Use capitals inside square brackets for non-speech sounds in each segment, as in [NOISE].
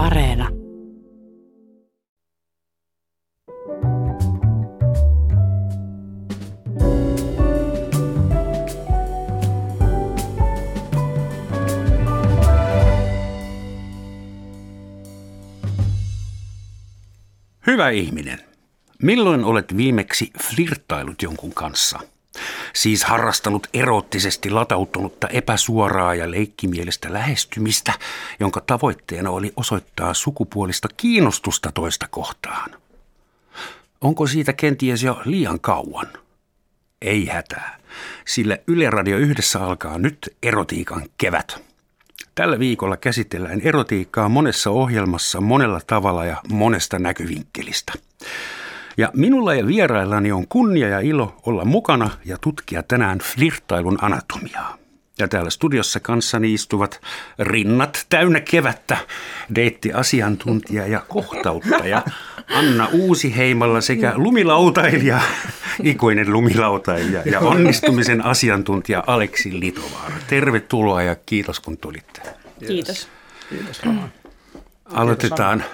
Areena. Hyvä ihminen. Milloin olet viimeksi flirttailut jonkun kanssa? Siis harrastanut eroottisesti latautunutta epäsuoraa ja leikkimielistä lähestymistä, jonka tavoitteena oli osoittaa sukupuolista kiinnostusta toista kohtaan. Onko siitä kenties jo liian kauan? Ei hätää, sillä Yle Radio yhdessä alkaa nyt erotiikan kevät. Tällä viikolla käsitellään erotiikkaa monessa ohjelmassa monella tavalla ja monesta näkyvinkkelistä. Ja minulla ja vieraillani on kunnia ja ilo olla mukana ja tutkia tänään flirttailun anatomiaa. Ja täällä studiossa kanssani istuvat rinnat täynnä kevättä, deittiasiantuntija ja kohtauttaja Anna Uusiheimalla sekä lumilautailija, ikuinen lumilautailija ja onnistumisen asiantuntija Aleksi Litovaara. Tervetuloa ja kiitos kun tulitte. Kiitos. Kiitos Aloitetaan,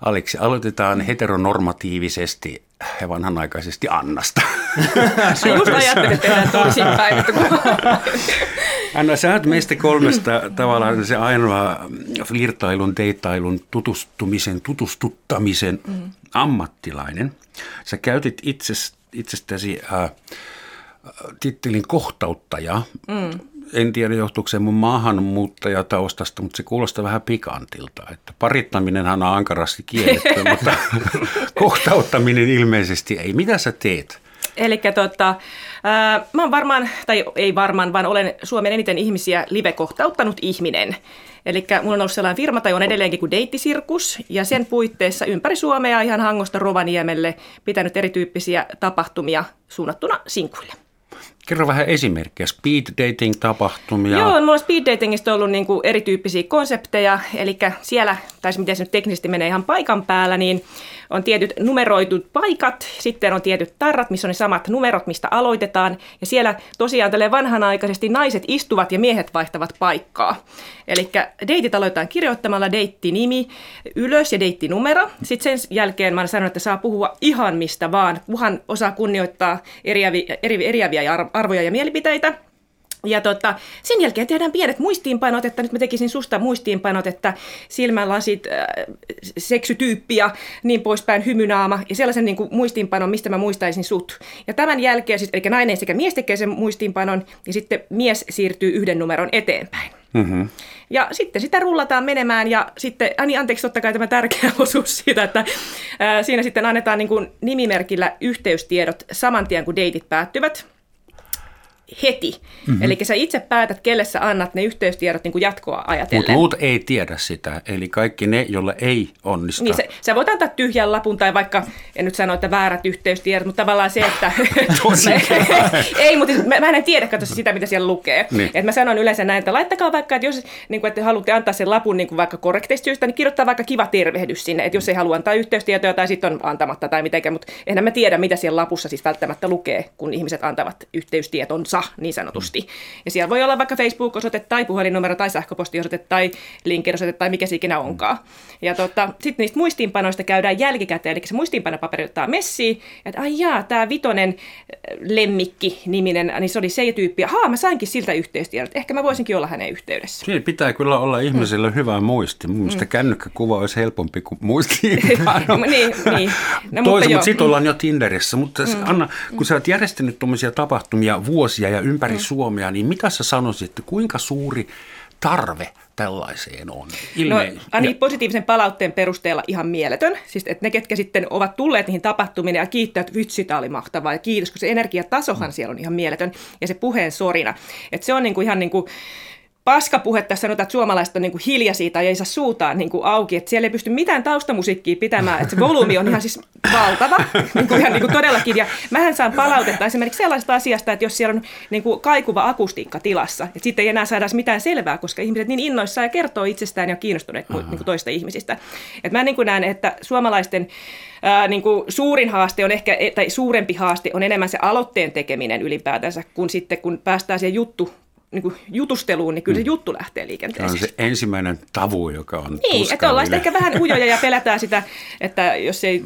Aleksi, aloitetaan heteronormatiivisesti ja vanhanaikaisesti Annasta. [LAUGHS] Mä just ajattelin, että tehdään toisinpäin. [LAUGHS] Anna, sä oot meistä kolmesta tavallaan se ainoa flirtailun, deittailun, tutustumisen, tutustuttamisen mm. ammattilainen. Sä käytit itses, itsestäsi äh, tittelin kohtauttaja. Mm. En tiedä, johtuuko se mun maahanmuuttajataustasta, mutta se kuulostaa vähän pikantilta. Että parittaminenhan on ankarasti kielletty, [LAUGHS] mutta kohtauttaminen ilmeisesti ei. Mitä sä teet? Eli tota, ää, mä oon varmaan, tai ei varmaan, vaan olen Suomen eniten ihmisiä live-kohtauttanut ihminen. Eli mulla on ollut sellainen firma, tai on edelleenkin kuin deittisirkus, ja sen puitteissa ympäri Suomea ihan Hangosta Rovaniemelle pitänyt erityyppisiä tapahtumia suunnattuna sinkuille. Kerro vähän esimerkkejä, speed dating tapahtumia. Joo, mulla on speed datingista ollut niin kuin erityyppisiä konsepteja, eli siellä, tai miten se nyt teknisesti menee ihan paikan päällä, niin on tietyt numeroitut paikat, sitten on tietyt tarrat, missä on ne samat numerot, mistä aloitetaan, ja siellä tosiaan tälle vanhanaikaisesti naiset istuvat ja miehet vaihtavat paikkaa. Eli deitit aloitetaan kirjoittamalla deittinimi ylös ja deittinumero. Sitten sen jälkeen mä sanon, että saa puhua ihan mistä vaan, kunhan osaa kunnioittaa eriäviä, eri, eriäviä arvoja ja mielipiteitä. Ja tota, sen jälkeen tehdään pienet muistiinpanot, että nyt mä tekisin susta muistiinpanot, että silmälasit, äh, seksytyyppi ja niin poispäin, hymynaama ja sellaisen niin kuin muistiinpanon, mistä mä muistaisin sut. Ja tämän jälkeen, siis, eli nainen sekä mies tekee sen muistiinpanon ja sitten mies siirtyy yhden numeron eteenpäin. Mm-hmm. Ja sitten sitä rullataan menemään ja sitten, äh, niin anteeksi totta kai tämä tärkeä [LAUGHS] osuus siitä, että äh, siinä sitten annetaan niin kuin nimimerkillä yhteystiedot saman tien, kun deitit päättyvät heti. Mm-hmm. Eli sä itse päätät, kelle sä annat ne yhteystiedot niin kuin jatkoa ajatellen. Mutta muut ei tiedä sitä, eli kaikki ne, joilla ei onnistu. Niin, se, sä voit antaa tyhjän lapun tai vaikka, en nyt sano, että väärät yhteystiedot, mutta tavallaan se, että... [LAUGHS] ei, mutta mä, mä en tiedä, katso sitä, mitä siellä lukee. Niin. Et mä sanon yleensä näin, että laittakaa vaikka, että jos niin kuin, että haluatte antaa sen lapun niin kuin vaikka korrekteista syystä, niin kirjoittaa vaikka kiva tervehdys sinne, että jos ei halua antaa yhteystietoja tai sitten on antamatta tai mitenkään, mutta enhän mä tiedä, mitä siellä lapussa siis välttämättä lukee, kun ihmiset antavat yhteystietonsa niin sanotusti. Ja siellä voi olla vaikka Facebook-osoite tai puhelinnumero tai sähköpostiosoite tai LinkedIn-osoite tai mikä se ikinä onkaan. Ja tota, sitten niistä muistiinpanoista käydään jälkikäteen, eli se muistiinpanopaperi ottaa messiin, että ai jaa, tämä Vitonen äh, lemmikki-niminen, niin se oli se tyyppi, haa, mä sainkin siltä yhteystiedot, ehkä mä voisinkin olla hänen yhteydessä. Siinä pitää kyllä olla ihmisille mm. hyvä muisti. Mun mielestä mm. kännykkäkuva olisi helpompi kuin [LAUGHS] muistiinpano. niin, niin. No, Toisa, mutta sitten ollaan jo Tinderissä. Mutta mm. Anna, kun sä oot järjestänyt tuommoisia tapahtumia vuosia ja ympäri mm. Suomea, niin mitä sä sanoisit, että kuinka suuri tarve tällaiseen on? Ilme- no, Ani, positiivisen palautteen perusteella ihan mieletön. Siis, että ne, ketkä sitten ovat tulleet niihin tapahtumiin ja kiittävät, että vitsi, tämä oli mahtavaa ja kiitos, kun se energiatasohan mm. siellä on ihan mieletön ja se puheen sorina. Että se on niinku ihan niin kuin, paskapuhetta sanotaan, että suomalaiset on niin kuin hiljaisia tai ei saa suutaan niin kuin auki, että siellä ei pysty mitään taustamusiikkia pitämään, että se volyymi on ihan siis valtava, [LAUGHS] niin kuin ihan niin kuin todellakin. Ja mähän saan palautetta esimerkiksi sellaista asiasta, että jos siellä on niin kuin kaikuva akustiikka tilassa, että sitten ei enää saada mitään selvää, koska ihmiset niin innoissaan ja kertoo itsestään ja kiinnostuneet niin kuin toista ihmisistä. Että mä niin kuin näen, että suomalaisten ää, niin kuin suurin haaste on ehkä, tai suurempi haaste on enemmän se aloitteen tekeminen ylipäätänsä, kun sitten kun päästään siihen juttu niin kuin jutusteluun, niin kyllä se mm. juttu lähtee liikenteeseen. Se on se ensimmäinen tavu, joka on Niin, että ollaan ehkä vähän ujoja ja [LAUGHS] pelätään sitä, että jos ei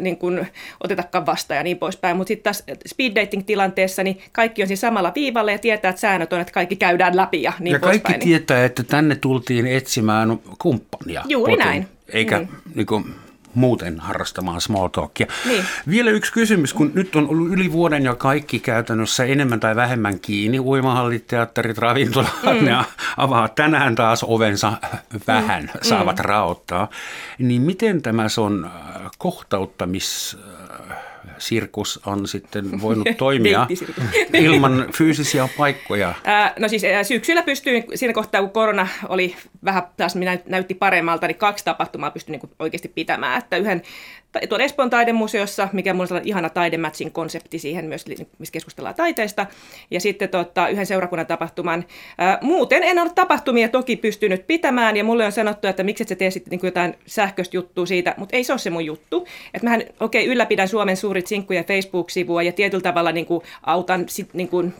niin kuin, otetakaan vastaan ja niin poispäin. Mutta sitten taas speed dating-tilanteessa niin kaikki on siinä samalla viivalla ja tietää, että säännöt on, että kaikki käydään läpi ja niin Ja poispäin. kaikki niin. tietää, että tänne tultiin etsimään kumppania. Juuri kotiin, näin. Eikä Mm. niin kuin, muuten harrastamaan small talkia. Niin. Vielä yksi kysymys, kun nyt on ollut yli vuoden jo kaikki käytännössä enemmän tai vähemmän kiinni, uimahallit, teatterit, ravintolat, mm. ne avaa tänään taas ovensa vähän, mm. saavat raottaa. Niin miten tämä on äh, kohtauttamis sirkus on sitten [LAUGHS] voinut toimia [LAUGHS] ilman fyysisiä paikkoja? Ää, no siis syksyllä pystyi, siinä kohtaa kun korona oli vähän taas minä näytti paremmalta, niin kaksi tapahtumaa pystyi niin oikeasti pitämään. Että yhden tuolla Espoon taidemuseossa, mikä on sellainen ihana taidematchin konsepti siihen myös, missä keskustellaan taiteesta. Ja sitten tota, yhden seurakunnan tapahtuman. Muuten en ole tapahtumia toki pystynyt pitämään, ja mulle on sanottu, että miksi et sä tee sitten niin jotain sähköistä juttua siitä, mutta ei se ole se mun juttu. Että mähän okei okay, ylläpidän Suomen suurit sinkkujen Facebook-sivua ja tietyllä tavalla niin kuin autan sit, niin kuin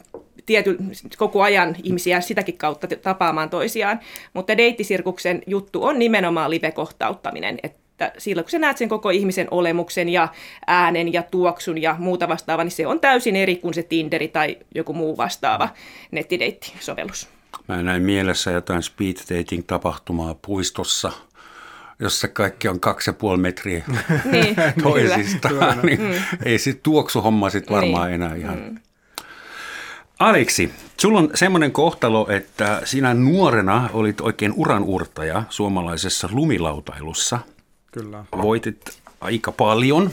tiety, koko ajan ihmisiä sitäkin kautta tapaamaan toisiaan. Mutta deittisirkuksen juttu on nimenomaan live-kohtauttaminen, että silloin kun sä näet sen koko ihmisen olemuksen ja äänen ja tuoksun ja muuta vastaavaa, niin se on täysin eri kuin se Tinderi tai joku muu vastaava nettideittisovellus. Mä näin mielessä jotain speed dating tapahtumaa puistossa, jossa kaikki on kaksi ja puoli metriä [LAUGHS] Niin, [LAUGHS] toisistaan. niin mm. Ei sit tuoksuhomma sit varmaan Niin. enää ihan. Mm. Aliksi, sulla on semmoinen kohtalo, että sinä nuorena olit oikein uranuurtaja suomalaisessa lumilautailussa. Kyllä. Voitit aika paljon.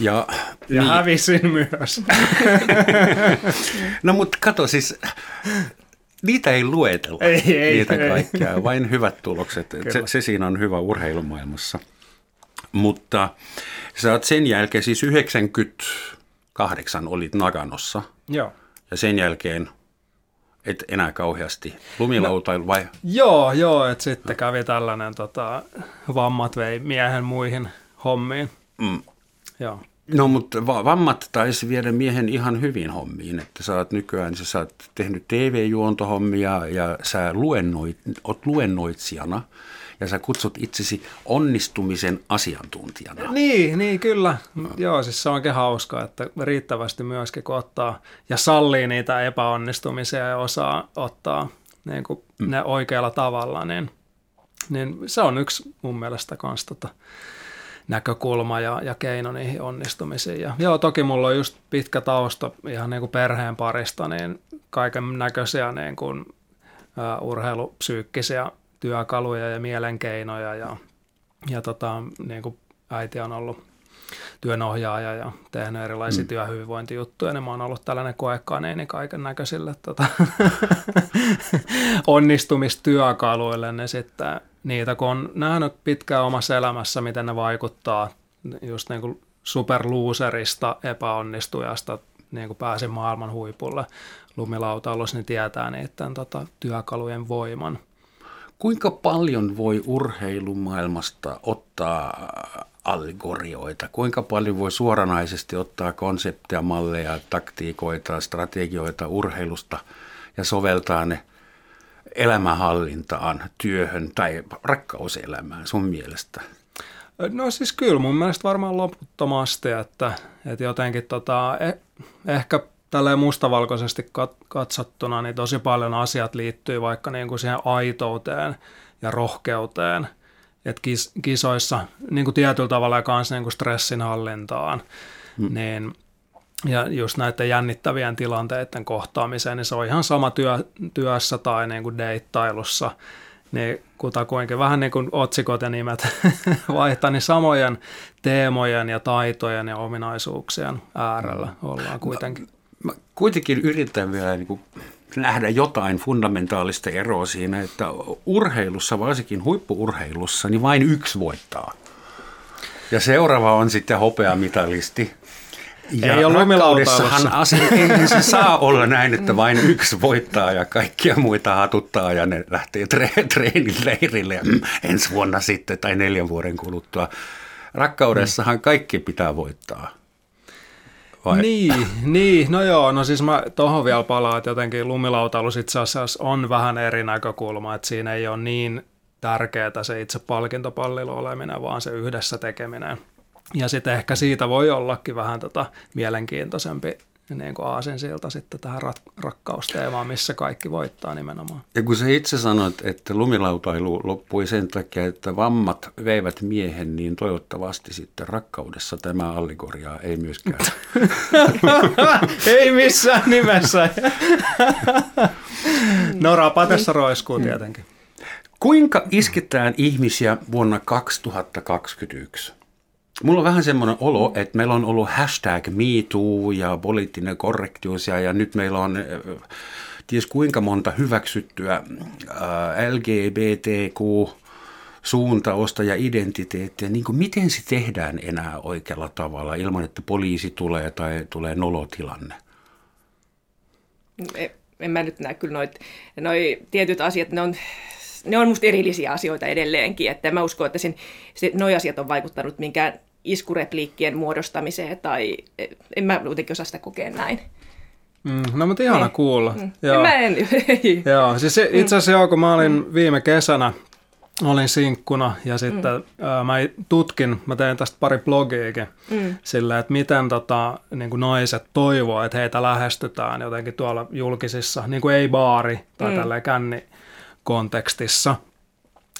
Ja, Ja niin. hävisin myös. [LAUGHS] No mutta kato siis, niitä ei luetella, Ei, ei, niitä ei. kaikkia, vain hyvät tulokset. Se, se siinä on hyvä urheilumaailmassa. Mutta sä oot sen jälkeen, siis 98 olit Naganossa Joo. ja sen jälkeen et enää kauheasti lumilautailu vai? Joo, joo, että sitten kävi tällainen tota, vammat vei miehen muihin hommiin. Mm. Joo. No mutta va- vammat taisi viedä miehen ihan hyvin hommiin, että sä oot nykyään, sä oot tehnyt TV-juontohommia ja sä luennoit, oot luennoitsijana ja sä kutsut itsesi onnistumisen asiantuntijana. Niin, niin kyllä. Joo, siis se on oikein hauska, että riittävästi myöskin kun ottaa ja sallii niitä epäonnistumisia ja osaa ottaa niin kuin mm. ne oikealla tavalla, niin, niin se on yksi mun mielestä kans tota, näkökulma ja, ja keino niihin onnistumisiin. Ja, joo, toki mulla on just pitkä tausta ihan niin kuin perheen parista, niin kaiken näköisiä niin kuin, ä, urheilupsyykkisiä työkaluja ja mielenkeinoja ja, ja tota, niin kuin äiti on ollut työnohjaaja ja tehnyt erilaisia mm. työhyvinvointijuttuja, niin mä oon ollut tällainen koekaneeni kaiken näköisille tota, [LAUGHS] onnistumistyökaluille, niin sitten niitä kun on nähnyt pitkään omassa elämässä, miten ne vaikuttaa just niin kuin superluuserista epäonnistujasta niin kuin pääsin maailman huipulle lumilautailussa, niin tietää niiden tota, työkalujen voiman. Kuinka paljon voi urheilumaailmasta ottaa allegorioita? Kuinka paljon voi suoranaisesti ottaa konsepteja, malleja, taktiikoita, strategioita urheilusta ja soveltaa ne elämänhallintaan, työhön tai rakkauselämään sun mielestä? No siis kyllä mun mielestä varmaan loputtomasti, että, että jotenkin tota, eh, ehkä tälleen mustavalkoisesti kat- katsottuna, niin tosi paljon asiat liittyy vaikka niin kuin siihen aitouteen ja rohkeuteen, että kis- kisoissa niin kuin tietyllä tavalla ja kanssa niin kuin stressinhallintaan, hmm. niin ja just näiden jännittävien tilanteiden kohtaamiseen, niin se on ihan sama työ, työssä tai niin kuin deittailussa, niin kutakuinkin vähän niin kuin otsikot ja nimet [LAUGHS] vaihtaa, niin samojen teemojen ja taitojen ja ominaisuuksien äärellä ollaan kuitenkin. Mä kuitenkin yritän vielä niin kuin nähdä jotain fundamentaalista eroa siinä, että urheilussa, varsinkin huippuurheilussa, niin vain yksi voittaa. Ja seuraava on sitten hopeamitalisti. Ja Ei ole rakkaudessahan asia, ei se saa olla näin, että vain yksi voittaa ja kaikkia muita hatuttaa ja ne lähtee tre- treenileirille ensi vuonna sitten tai neljän vuoden kuluttua. Rakkaudessahan kaikki pitää voittaa. Vai? Niin, niin, no joo, no siis mä tohon vielä palaan, että jotenkin lumilautailus itse asiassa on vähän eri näkökulma, että siinä ei ole niin tärkeää se itse palkintopallilla oleminen, vaan se yhdessä tekeminen. Ja sitten ehkä siitä voi ollakin vähän tota mielenkiintoisempi niin kuin aasinsilta sitten tähän rak- rakkausteemaan, missä kaikki voittaa nimenomaan. Ja kun sä itse sanoit, että lumilautailu loppui sen takia, että vammat veivät miehen, niin toivottavasti sitten rakkaudessa tämä allegoria ei myöskään. [LAUGHS] ei missään nimessä. [LAUGHS] no rapatessa roiskuu tietenkin. Kuinka isketään ihmisiä vuonna 2021? Mulla on vähän semmoinen olo, että meillä on ollut hashtag MeToo ja poliittinen korrektius ja, ja nyt meillä on ties kuinka monta hyväksyttyä LGBTQ suuntausta ja identiteettiä, niin kuin miten se tehdään enää oikealla tavalla ilman, että poliisi tulee tai tulee nolotilanne? En, en mä nyt näe kyllä noit, noi tietyt asiat, ne on ne on musta erillisiä asioita edelleenkin, että mä uskon, että sen, se, noi asiat on vaikuttanut minkään iskurepliikkien muodostamiseen, tai en mä jotenkin osaa sitä kokea näin. Mm, no mutta ihana niin. kuulla. Mm. Joo. Mä en. joo, siis itse asiassa joo, kun mä olin mm. viime kesänä, olin sinkkuna ja sitten mm. ää, mä tutkin, mä tein tästä pari blogiakin mm. sillä, että miten tota, niin kuin naiset toivoo, että heitä lähestytään jotenkin tuolla julkisissa, niin kuin ei baari tai mm. tälleen känni kontekstissa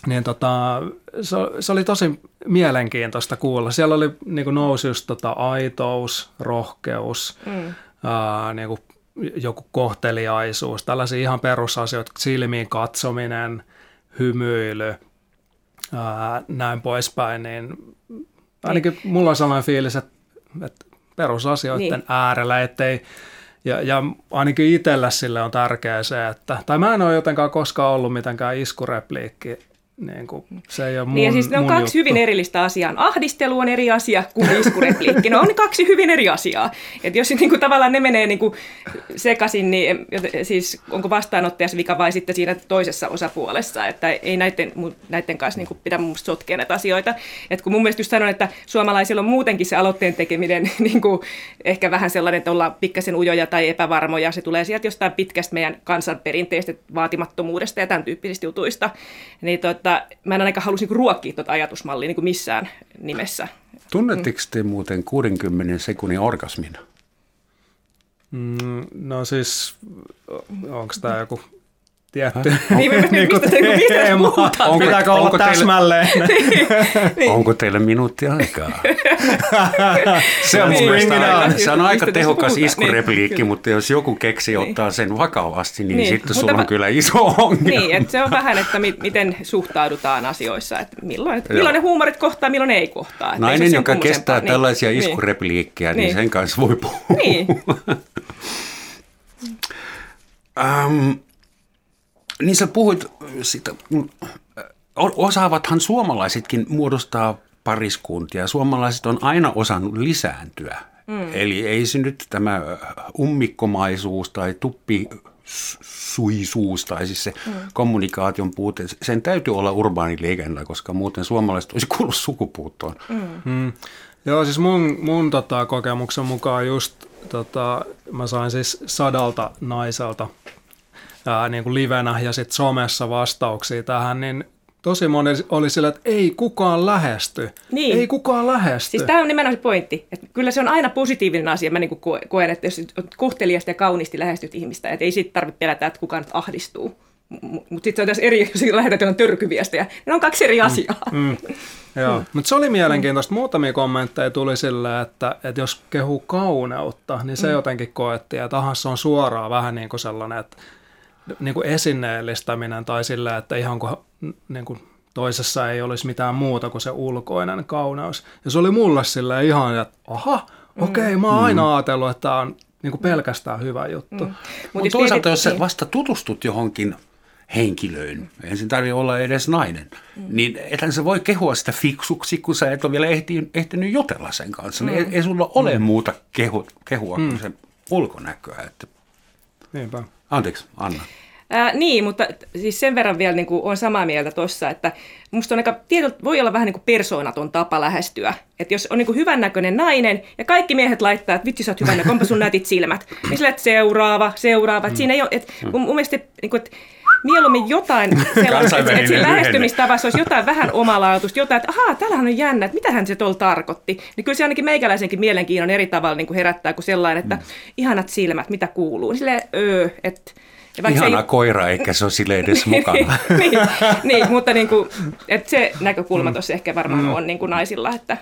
niin tota, se, se oli tosi mielenkiintoista kuulla. Siellä oli niin kuin nousi just tota aitous, rohkeus, mm. ää, niin kuin joku kohteliaisuus, tällaisia ihan perusasioita, silmiin katsominen, hymyily, ää, näin poispäin, niin ainakin niin. mulla on sellainen fiilis, että, että perusasioiden niin. äärellä, ettei ja, ja ainakin itsellä sille on tärkeää se, että, tai mä en ole jotenkaan koskaan ollut mitenkään iskurepliikki niin kuin, se ei ole mun, niin siis ne on kaksi juttu. hyvin erillistä asiaa. Ahdistelu on eri asia kuin iskurepliikki. Ne on kaksi hyvin eri asiaa. Et jos niin kuin, tavallaan ne menee niin kuin, sekaisin, niin siis onko vastaanottajas vika vai sitten siinä toisessa osapuolessa. Että ei näiden, näiden kanssa niin kuin, pidä mun sotkea näitä asioita. Et kun mun mielestä just sanon, että suomalaisilla on muutenkin se aloitteen tekeminen [LAUGHS] niin kuin, ehkä vähän sellainen, että ollaan pikkasen ujoja tai epävarmoja. Se tulee sieltä jostain pitkästä meidän kansanperinteistä vaatimattomuudesta ja tämän tyyppisistä jutuista. Niin, tota, mutta mä en ainakaan halusi niinku ruokkia tuota ajatusmallia niin kuin missään nimessä. Tunnetteko te muuten 60 sekunnin orgasmin? Mm, no siis, onko tämä joku tietty niin, [LAUGHS] niin, niinku teema. Onko, Pitääkö olla onko täsmälleen? Teille, niin. Onko teille minuutti aikaa? [LAUGHS] se on, niin, aika, se on aika tehokas puhuta? iskurepliikki, niin, mutta jos joku keksi niin. ottaa sen vakavasti, niin, niin. sitten sulla on kyllä iso ongelma. Niin, että se on vähän, että mi- miten suhtaudutaan asioissa, että milloin, että milloin ne huumorit kohtaa, milloin ne ei kohtaa. Että Nainen, joka kestää niin. tällaisia niin. iskurepliikkejä, niin, niin sen kanssa voi puhua. Niin. [LAUGHS] um, Niin sä puhuit sitä, osaavathan suomalaisetkin muodostaa pariskuntia. Suomalaiset on aina osannut lisääntyä. Mm. Eli ei se nyt tämä ummikkomaisuus tai tuppi suisuus tai siis se mm. kommunikaation puute, sen täytyy olla urbaani legenda, koska muuten suomalaiset olisi kuullut sukupuuttoon. Mm. Mm. Joo, siis mun, mun tota, kokemuksen mukaan just tota, mä sain siis sadalta naiselta ää, niin kuin livenä ja sitten somessa vastauksia tähän, niin tosi moni oli sillä, että ei kukaan lähesty. Niin. Ei kukaan lähesty. Siis tämä on nimenomaan se pointti. Että kyllä se on aina positiivinen asia. Mä niin koen, että jos kohteliasta ja kauniisti lähestyt ihmistä, että ei siitä tarvitse pelätä, että kukaan nyt ahdistuu. Mutta sitten se on tässä eri, jos lähetät jotain törkyviestejä. Ne on kaksi eri mm, asiaa. Mm, mm. [LAUGHS] Joo, mm. mutta se oli mielenkiintoista. Muutamia kommentteja tuli sille, että, että jos kehuu kauneutta, niin se mm. jotenkin koettiin, että ahas se on suoraan vähän niin kuin sellainen, että niin kuin esineellistäminen tai sillä, että ihan kuin, niin kuin toisessa ei olisi mitään muuta kuin se ulkoinen kauneus. Ja se oli mulle sille ihan, että aha, okei, okay, mä oon aina mm. ajatellut, että tämä on niin kuin pelkästään hyvä juttu. Mm. Mutta Mut toisaalta, jos sä niin. vasta tutustut johonkin henkilöön, ensin tarvitse olla edes nainen, mm. niin ethän se voi kehua sitä fiksuksi, kun sä et ole vielä ehti, ehtinyt jutella sen kanssa. Mm. Ei, ei sulla ole mm. muuta kehu, kehua mm. kuin sen ulkonäköä. Että... Niinpä. Anteeksi, Anna. Ää, niin, mutta siis sen verran vielä niin kuin on samaa mieltä tuossa, että musta on aika, tietyllä, voi olla vähän niin kuin persoonaton tapa lähestyä. Että jos on niin kuin hyvännäköinen nainen ja kaikki miehet laittaa, että vitsi sä oot hyvännäköinen, onpa sun nätit silmät, niin sillä, että seuraava, seuraava. Mm. Siinä ei ole, että mun, mun mielestä niin kuin, että mieluummin jotain [LAUGHS] sellaista, että, että siinä lähestymistavassa olisi jotain vähän omalaatuista, jotain, että ahaa, täällähän on jännä, että mitähän se tuolla tarkoitti. Niin kyllä se ainakin meikäläisenkin mielenkiinnon eri tavalla niin kuin herättää kuin sellainen, että mm. ihanat silmät, mitä kuuluu. Niin silleen, öö, että Ihana ei... koira, eikä se ole sille edes [LAUGHS] mukana. niin, niin, mutta niin kuin, että se näkökulma tuossa ehkä varmaan mm. on niin kuin naisilla, että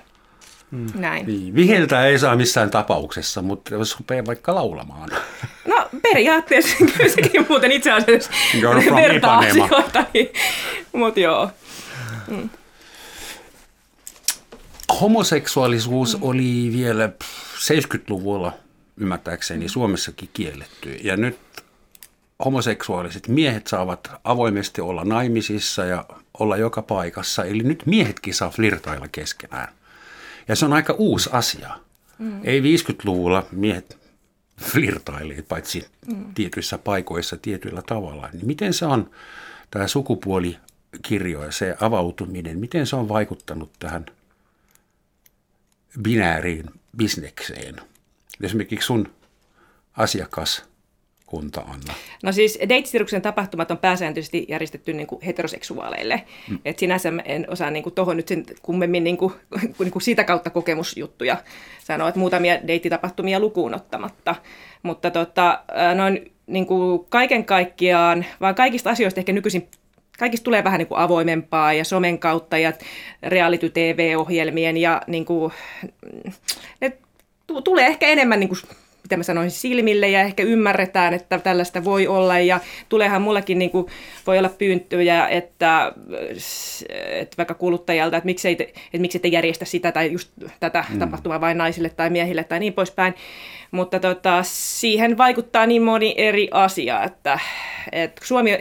mm. näin. Niin. Viheltä ei saa missään tapauksessa, mutta jos rupeaa vaikka laulamaan. No periaatteessa [LAUGHS] kyllä sekin muuten itse asiassa vertaa asioita, niin, mutta joo. Mm. Homoseksuaalisuus mm. oli vielä 70-luvulla ymmärtääkseni Suomessakin kielletty. Ja nyt homoseksuaaliset miehet saavat avoimesti olla naimisissa ja olla joka paikassa. Eli nyt miehetkin saa flirtailla keskenään. Ja se on aika uusi asia. Mm. Ei 50-luvulla miehet flirtaili, paitsi mm. tietyissä paikoissa tietyillä tavalla. Niin miten se on, tämä sukupuolikirjo ja se avautuminen, miten se on vaikuttanut tähän binääriin bisnekseen? Esimerkiksi sun asiakas kunta, Anna? No siis deittisiruksen tapahtumat on pääsääntöisesti järjestetty niin kuin heteroseksuaaleille. Mm. Et sinänsä en osaa niin tuohon nyt sen kummemmin niin kuin, [LAUGHS] niin kuin sitä kautta kokemusjuttuja sanoa, että muutamia deittitapahtumia lukuun ottamatta. Mutta tota, noin niin kuin kaiken kaikkiaan, vaan kaikista asioista ehkä nykyisin kaikista tulee vähän niin kuin avoimempaa ja somen kautta ja reality-tv-ohjelmien ja niin kuin, ne tulee ehkä enemmän niin kuin mitä mä sanoisin, silmille ja ehkä ymmärretään, että tällaista voi olla ja tuleehan mullakin niin kuin, voi olla pyyntöjä, että, että vaikka kuluttajalta, että miksei, te, että miksi te järjestä sitä tai just tätä mm. tapahtumaa vain naisille tai miehille tai niin poispäin. Mutta tota, siihen vaikuttaa niin moni eri asia, että, että Suomi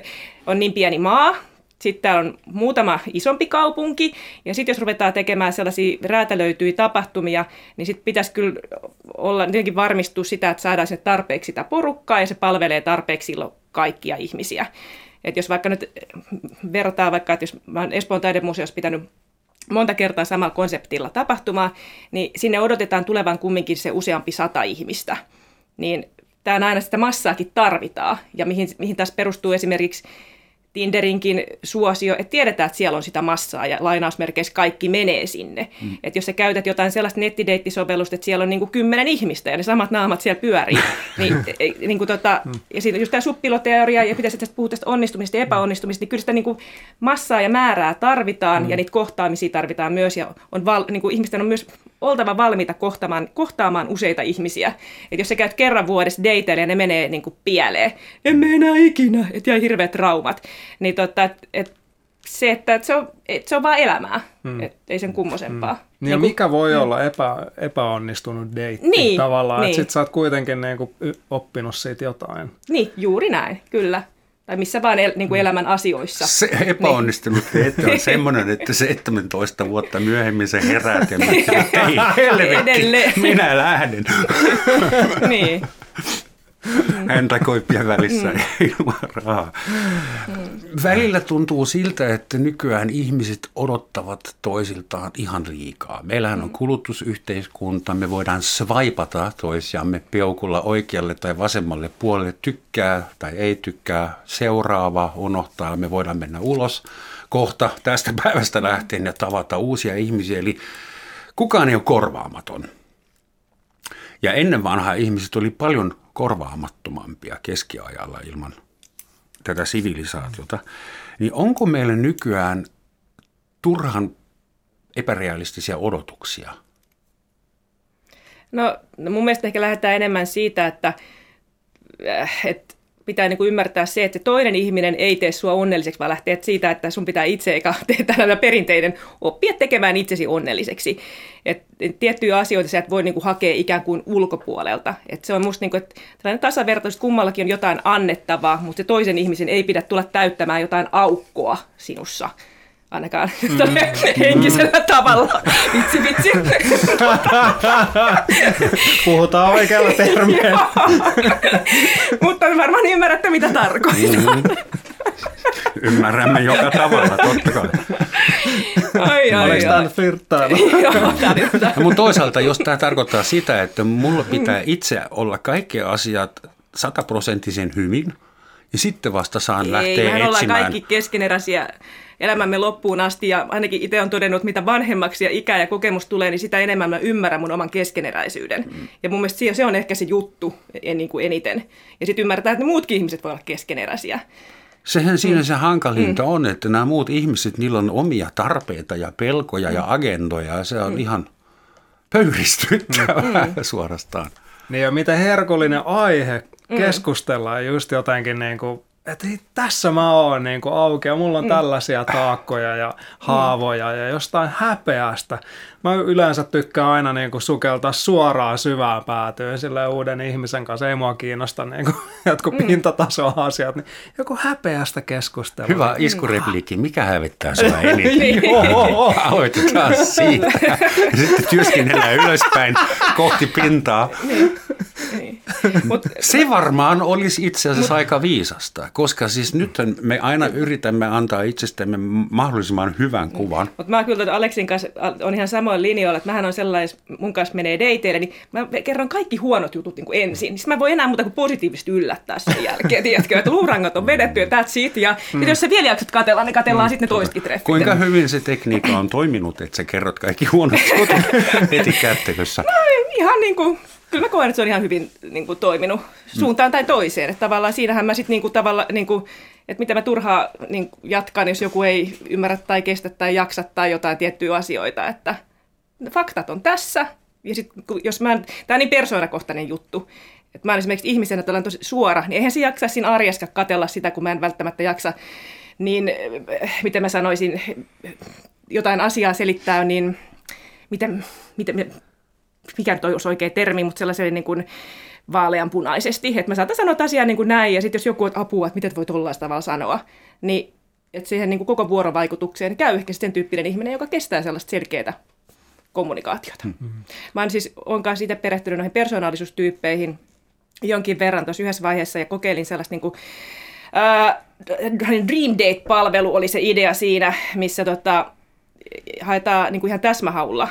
on niin pieni maa, sitten on muutama isompi kaupunki, ja sitten jos ruvetaan tekemään sellaisia räätälöityjä tapahtumia, niin sitten pitäisi kyllä olla jotenkin varmistua sitä, että saadaan sinne tarpeeksi sitä porukkaa, ja se palvelee tarpeeksi silloin kaikkia ihmisiä. Et jos vaikka nyt verrataan vaikka, että jos mä olen Espoon taidemuseossa pitänyt monta kertaa samalla konseptilla tapahtumaa, niin sinne odotetaan tulevan kumminkin se useampi sata ihmistä. Niin tämä aina sitä massaakin tarvitaan, ja mihin, mihin taas perustuu esimerkiksi Tinderinkin suosio, että tiedetään, että siellä on sitä massaa ja lainausmerkeissä kaikki menee sinne. Mm. Että jos sä käytät jotain sellaista nettideittisovellusta, että siellä on niin kuin kymmenen ihmistä ja ne samat naamat siellä pyörii, [LAUGHS] niin, niin kuin tota, mm. ja siitä just tämä suppiloteoria ja pitäisi tästä puhua tästä onnistumisesta ja epäonnistumisesta, niin kyllä sitä niin kuin massaa ja määrää tarvitaan mm. ja niitä kohtaamisia tarvitaan myös ja on val, niin kuin ihmisten on myös oltava valmiita kohtaamaan, kohtaamaan useita ihmisiä. Että jos sä käyt kerran vuodessa dateille ja ne menee niin kuin pieleen, emme enää ikinä, että jäi hirveät traumat, niin tota, et, et se, että et se, on, et se on vaan elämää, hmm. et ei sen kummosempaa. Hmm. Niin ja mikä voi hmm. olla epä, epäonnistunut deitti niin, tavallaan, niin. että sit sä oot kuitenkin niinku oppinut siitä jotain. Niin, juuri näin, kyllä tai missä vaan el, niin kuin elämän asioissa. Se epäonnistunut niin. että on semmoinen, että 17 vuotta myöhemmin se heräät ja [LAUGHS] miettii, että ei helvetti, minä lähden. niin. Häntä koippia välissä mm. ilman rahaa. Mm. Välillä tuntuu siltä, että nykyään ihmiset odottavat toisiltaan ihan liikaa. Meillähän on mm. kulutusyhteiskunta, me voidaan swipata toisiamme peukulla oikealle tai vasemmalle puolelle, tykkää tai ei tykkää, seuraava unohtaa, me voidaan mennä ulos kohta tästä [LAUGHS] päivästä lähtien ja tavata uusia ihmisiä. Eli kukaan ei ole korvaamaton. Ja ennen vanhaa ihmiset oli paljon korvaamattomampia keskiajalla ilman tätä sivilisaatiota, niin onko meillä nykyään turhan epärealistisia odotuksia? No, mun mielestä ehkä lähdetään enemmän siitä, että, äh, että pitää niin kuin ymmärtää se, että se toinen ihminen ei tee sua onnelliseksi, vaan lähtee siitä, että sun pitää itse eikä [LAUGHS] tehdä perinteinen oppia tekemään itsesi onnelliseksi. Et tiettyjä asioita sä et voi niin kuin hakea ikään kuin ulkopuolelta. Et se on musta niin kuin, että tällainen tasavertaisuus, kummallakin on jotain annettavaa, mutta se toisen ihmisen ei pidä tulla täyttämään jotain aukkoa sinussa ainakaan mm. henkisellä tavalla. Vitsi, vitsi. Puhutaan oikealla termeillä. Mutta varmaan ymmärrätte, mitä tarkoitan. Mm. Ymmärrämme joka tavalla, totta kai. Ai, ai, Oliko tämä flirttailla? mutta toisaalta, jos tämä tarkoittaa sitä, että mulla pitää itse olla kaikki asiat sataprosenttisen hyvin, ja sitten vasta saan Ei, lähteä etsimään. ollaan kaikki keskeneräisiä elämämme loppuun asti ja ainakin itse on todennut, että mitä vanhemmaksi ja ikä ja kokemus tulee, niin sitä enemmän mä ymmärrän mun oman keskeneräisyyden. Mm. Ja mun mielestä se on ehkä se juttu niin kuin eniten. Ja sitten ymmärtää, että ne muutkin ihmiset voi olla keskeneräisiä. Sehän siinä se hankalinta mm. on, että nämä muut ihmiset, niillä on omia tarpeita ja pelkoja mm. ja agendoja ja se on mm. ihan pöyristyttävää mm. [LAUGHS] suorastaan. Niin ja miten herkullinen aihe mm. keskustellaan just jotenkin niin kuin että tässä mä oon niin kuin auki ja mulla on mm. tällaisia taakkoja ja haavoja mm. ja jostain häpeästä. Mä yleensä tykkään aina niin kuin sukeltaa suoraan syvään päätyyn sille uuden ihmisen kanssa. Ei mua kiinnosta niin kuin [LAUGHS] jotkut mm. pintataso-asiat. Niin joku häpeästä keskustelu. Hyvä iskurepliikki. Mikä hävettää sua eniten? [LAUGHS] niin. Aloitetaan siitä. Sitten työskennellään ylöspäin kohti pintaa. Niin. Niin. [LAUGHS] Mut, se varmaan olisi itse asiassa mut, aika viisasta, koska siis nyt me aina yritämme antaa itsestämme mahdollisimman hyvän kuvan. Mutta mä kyllä Aleksin kanssa on ihan samoin linjoilla, että mähän on sellainen, mun kanssa menee dateille, niin mä kerron kaikki huonot jutut niin kuin ensin. Niin mä voi enää muuta kuin positiivisesti yllättää sen jälkeen, tiedätkö, että luurangot on vedetty ja that's it. Ja mm. jos sä vielä jaksat katella, niin katellaan mm. sitten ne toisetkin treffit. Kuinka hyvin se tekniikka on toiminut, että sä kerrot kaikki huonot jutut [LAUGHS] heti kättelyssä? No ihan niin kuin kyllä mä koen, että se on ihan hyvin niin kuin, toiminut suuntaan tai toiseen. Että tavallaan siinähän mä sitten niin kuin, tavalla, niin kuin, että mitä mä turhaa niin jatkan, jos joku ei ymmärrä tai kestä tai jaksa tai jotain tiettyjä asioita. Että faktat on tässä. Ja sit, jos mä, tämä on niin persoonakohtainen juttu. Että mä olen esimerkiksi ihmisenä, että olen tosi suora, niin eihän se jaksa siinä arjessa katella sitä, kun mä en välttämättä jaksa. Niin, miten mä sanoisin, jotain asiaa selittää, niin miten, miten, mikä nyt olisi oikea termi, mutta sellaisen niin kuin vaaleanpunaisesti. Että mä saatan sanoa asiaa niin kuin näin, ja sitten jos joku on apua, että miten voi tollaista tavalla sanoa, niin että siihen niin kuin koko vuorovaikutukseen käy ehkä sen tyyppinen ihminen, joka kestää sellaista selkeää kommunikaatiota. Mm-hmm. Mä oon siis, on kanssa itse perehtynyt noihin persoonallisuustyyppeihin jonkin verran tuossa yhdessä vaiheessa ja kokeilin sellaista niin kuin, äh, Dream Date-palvelu oli se idea siinä, missä tota, haetaan niin kuin ihan täsmähaulla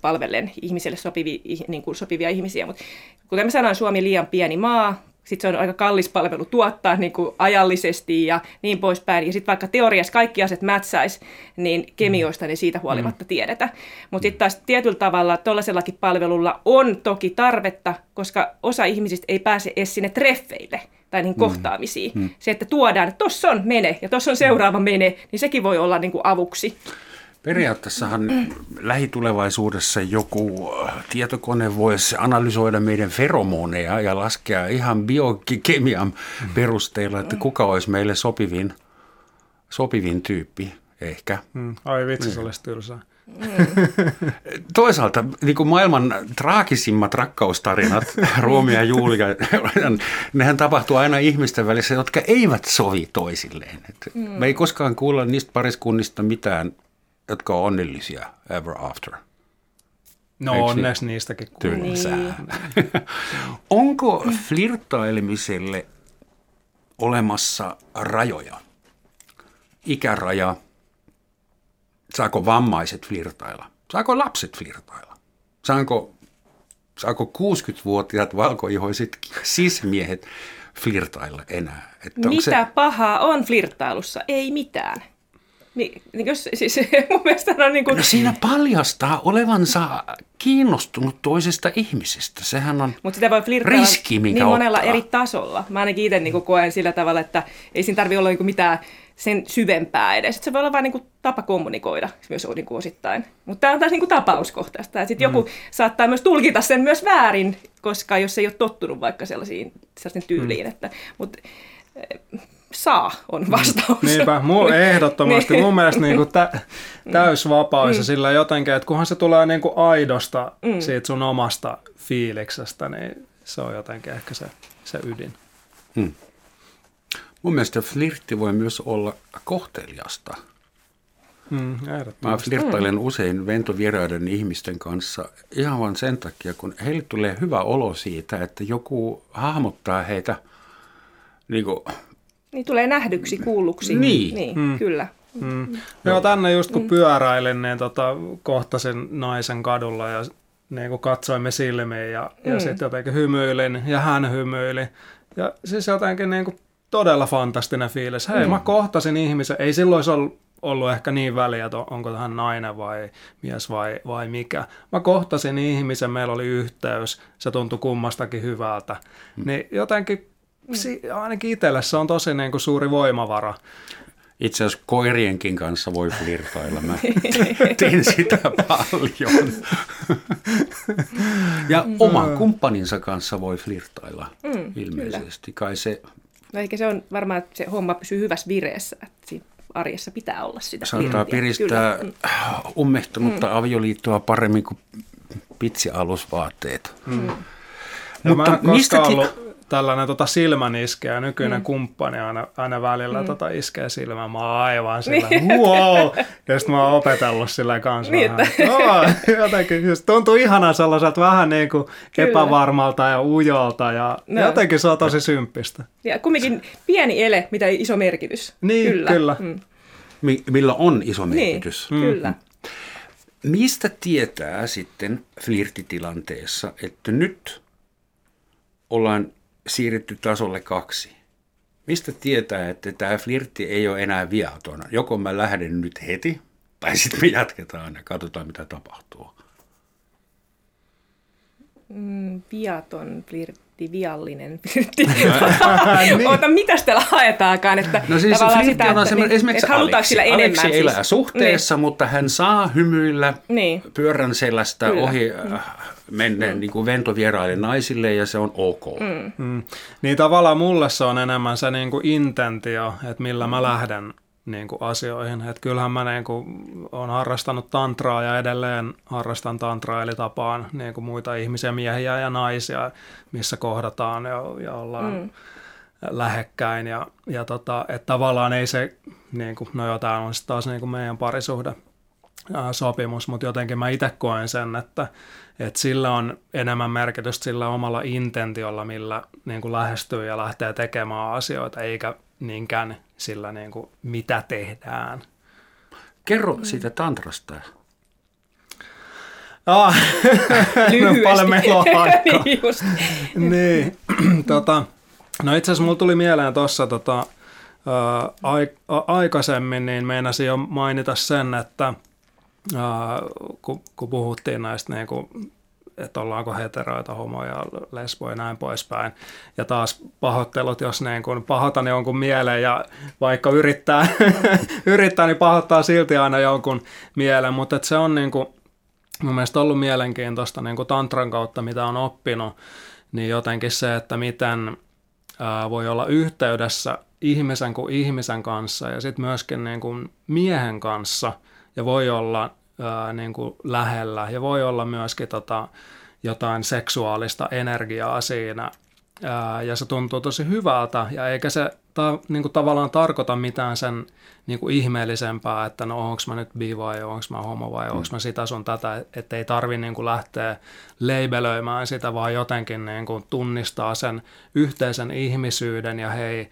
palvellen ihmisille sopivia, niin kuin sopivia ihmisiä. Mutta kuten mä sanoin, Suomi liian pieni maa, sitten se on aika kallis palvelu tuottaa niin kuin ajallisesti ja niin poispäin. Ja sitten vaikka teoriassa kaikki asiat mätsäisi, niin kemioista niin siitä huolimatta mm. tiedetä. Mutta sitten taas tietyllä tavalla tuollaisellakin palvelulla on toki tarvetta, koska osa ihmisistä ei pääse edes sinne treffeille tai niin kohtaamisiin. Mm. Se, että tuodaan, että tuossa on mene ja tuossa on seuraava mene, niin sekin voi olla niin kuin avuksi. Periaatteessahan lähitulevaisuudessa joku äh, tietokone voisi analysoida meidän feromoneja ja laskea ihan biokemian perusteella, että kuka olisi meille sopivin, sopivin tyyppi ehkä. Mm. Ai vitsi, se olisi tylsää. Mm. [LAUGHS] Toisaalta niin kuin maailman traagisimmat rakkaustarinat, [LAUGHS] Ruomi ja Julia, nehän tapahtuu aina ihmisten välissä, jotka eivät sovi toisilleen. Et mm. Me ei koskaan kuulla niistä pariskunnista mitään jotka on onnellisia ever after. No Eikö onneksi niistäkin tylsää. Niin. [LAUGHS] Onko flirttailemiselle olemassa rajoja? Ikäraja. Saako vammaiset flirtailla? Saako lapset flirtailla? Saanko, saako 60-vuotiaat valkoihoiset sismiehet flirtailla enää? Että Mitä se... pahaa on flirttailussa? Ei mitään. Niin, niin jos, siis mun mielestä on niin kuin... No siinä paljastaa olevansa kiinnostunut toisesta ihmisestä. Sehän on Mut sitä voi riski, mikä niin monella ottaa. eri tasolla. Mä ainakin itse niin koen sillä tavalla, että ei siinä tarvitse olla niin mitään sen syvempää edes. Se voi olla vain niin tapa kommunikoida myös niin kuin osittain. Mutta tämä on taas niin kuin tapauskohtaista. Sitten mm. joku saattaa myös tulkita sen myös väärin, koska jos ei ole tottunut vaikka sellaisiin, sellaisiin tyyliin. Mm. Että, mutta, saa on mm. vastaus. Niinpä, mu- [LAUGHS] ehdottomasti. Mun mielestä niin kuin tä- mm. täysvapaus mm. sillä jotenkin, että kunhan se tulee niin kuin aidosta mm. siitä sun omasta fiiliksestä, niin se on jotenkin ehkä se, se ydin. Hmm. Mun mielestä flirtti voi myös olla kohteliasta. Mm, Mä flirttailen mm. usein ventovieraiden ihmisten kanssa ihan vain sen takia, kun heille tulee hyvä olo siitä, että joku hahmottaa heitä niin kuin... Niin tulee nähdyksi, kuulluksi. Niin. niin mm. Kyllä. Mm. Joo, tänne just kun mm. pyöräilin, niin tota, kohtasin naisen kadulla ja niin kuin katsoimme silmiin ja, mm. ja sitten jotenkin hymyilin ja hän hymyili. Ja siis jotenkin niin kuin todella fantastinen fiilis. Hei, mm. mä kohtasin ihmisen, ei silloin olisi ollut, ollut ehkä niin väliä, että onko hän nainen vai mies vai, vai mikä. Mä kohtasin ihmisen, meillä oli yhteys, se tuntui kummastakin hyvältä. Mm. Niin jotenkin mm. ainakin itselle se on tosi niin kuin suuri voimavara. Itse asiassa koirienkin kanssa voi flirtailla. Mä [LAUGHS] teen sitä paljon. ja mm. oman kumppaninsa kanssa voi flirtailla mm, ilmeisesti. Kai se... No eikä se on varmaan, että se homma pysyy hyvässä vireessä. Että siinä arjessa pitää olla sitä Saattaa piristää Kyllä. ummehtunutta mm. avioliittoa paremmin kuin pitsialusvaatteet. Mm. Mm. Mutta mistä... Ollut tällainen tota silmän iskeä, nykyinen mm. kumppani aina, aina välillä mm. tota iskee silmään. Mä oon aivan sillä, niin. wow! Ja sitten mä oon opetellut sillä kanssa niin, vähän. No, jotenkin, just tuntuu ihana sellaiselta vähän niin kuin epävarmalta ja ujolta ja no. jotenkin se on tosi symppistä. Ja kumminkin pieni ele, mitä iso merkitys. Niin, kyllä. kyllä. Mm. Millä on iso niin, merkitys. Niin, mm. kyllä. Mistä tietää sitten flirtitilanteessa, että nyt ollaan siirrytty tasolle kaksi. Mistä tietää, että tämä flirtti ei ole enää viaton? Joko mä lähden nyt heti, tai sitten me jatketaan ja katsotaan, mitä tapahtuu. Mm, viaton flirtti, viallinen flirtti. [LAUGHS] niin. Ota, mitäs täällä haetaankaan? Että no siis flirtti sitä, on että, niin, esimerkiksi että Aleksi. Sillä enemmän, Aleksi siis. elää suhteessa, niin. mutta hän saa hymyillä niin. pyörän selästä Kyllä. ohi äh, menneen mm. niin kuin ventovieraille naisille ja se on ok. Mm. Mm. Niin tavallaan mulle se on enemmän se niin kuin intentio, että millä mä lähden niin kuin asioihin. Että kyllähän mä niin kuin, olen harrastanut tantraa ja edelleen harrastan tantraa, eli tapaan niin kuin muita ihmisiä, miehiä ja naisia, missä kohdataan ja, ja ollaan mm. lähekkäin. Ja, ja tota, että tavallaan ei se, niin kuin, no joo, tämä on sitten taas niin kuin meidän parisuhde sopimus, mutta jotenkin mä itse koen sen, että, että sillä on enemmän merkitystä sillä omalla intentiolla, millä niin kuin lähestyy ja lähtee tekemään asioita, eikä niinkään sillä, niin kuin, mitä tehdään. Kerro siitä tantrasta. Ah, [LAUGHS] no, paljon meillä on aikaa. [LAUGHS] niin, niin. [CLEARS THROAT] tota, no itse asiassa mulla tuli mieleen tuossa tota, aikaisemmin, niin meinasin jo mainita sen, että – kun, kun puhuttiin näistä niin kuin, että ollaanko heteroita, homoja, lesboja ja näin poispäin. Ja taas pahoittelut, jos niin kun pahoitan jonkun mieleen ja vaikka yrittää, [LAUGHS] yrittää niin pahoittaa silti aina jonkun mielen, mutta se on niin kuin, mun mielestä ollut mielenkiintoista niin tantran kautta, mitä on oppinut, niin jotenkin se, että miten ää, voi olla yhteydessä ihmisen kuin ihmisen kanssa ja sitten myöskin niin kuin miehen kanssa – ja voi olla ää, niin kuin lähellä. Ja voi olla myöskin tota, jotain seksuaalista energiaa siinä. Ää, ja se tuntuu tosi hyvältä. Ja eikä se ta, niin kuin tavallaan tarkoita mitään sen niin kuin ihmeellisempää, että no onko mä nyt bi vai onko mä homo vai mm. onko mä sitä sun tätä, että ei tarvi niin kuin lähteä leibelöimään sitä, vaan jotenkin niin kuin tunnistaa sen yhteisen ihmisyyden. Ja hei,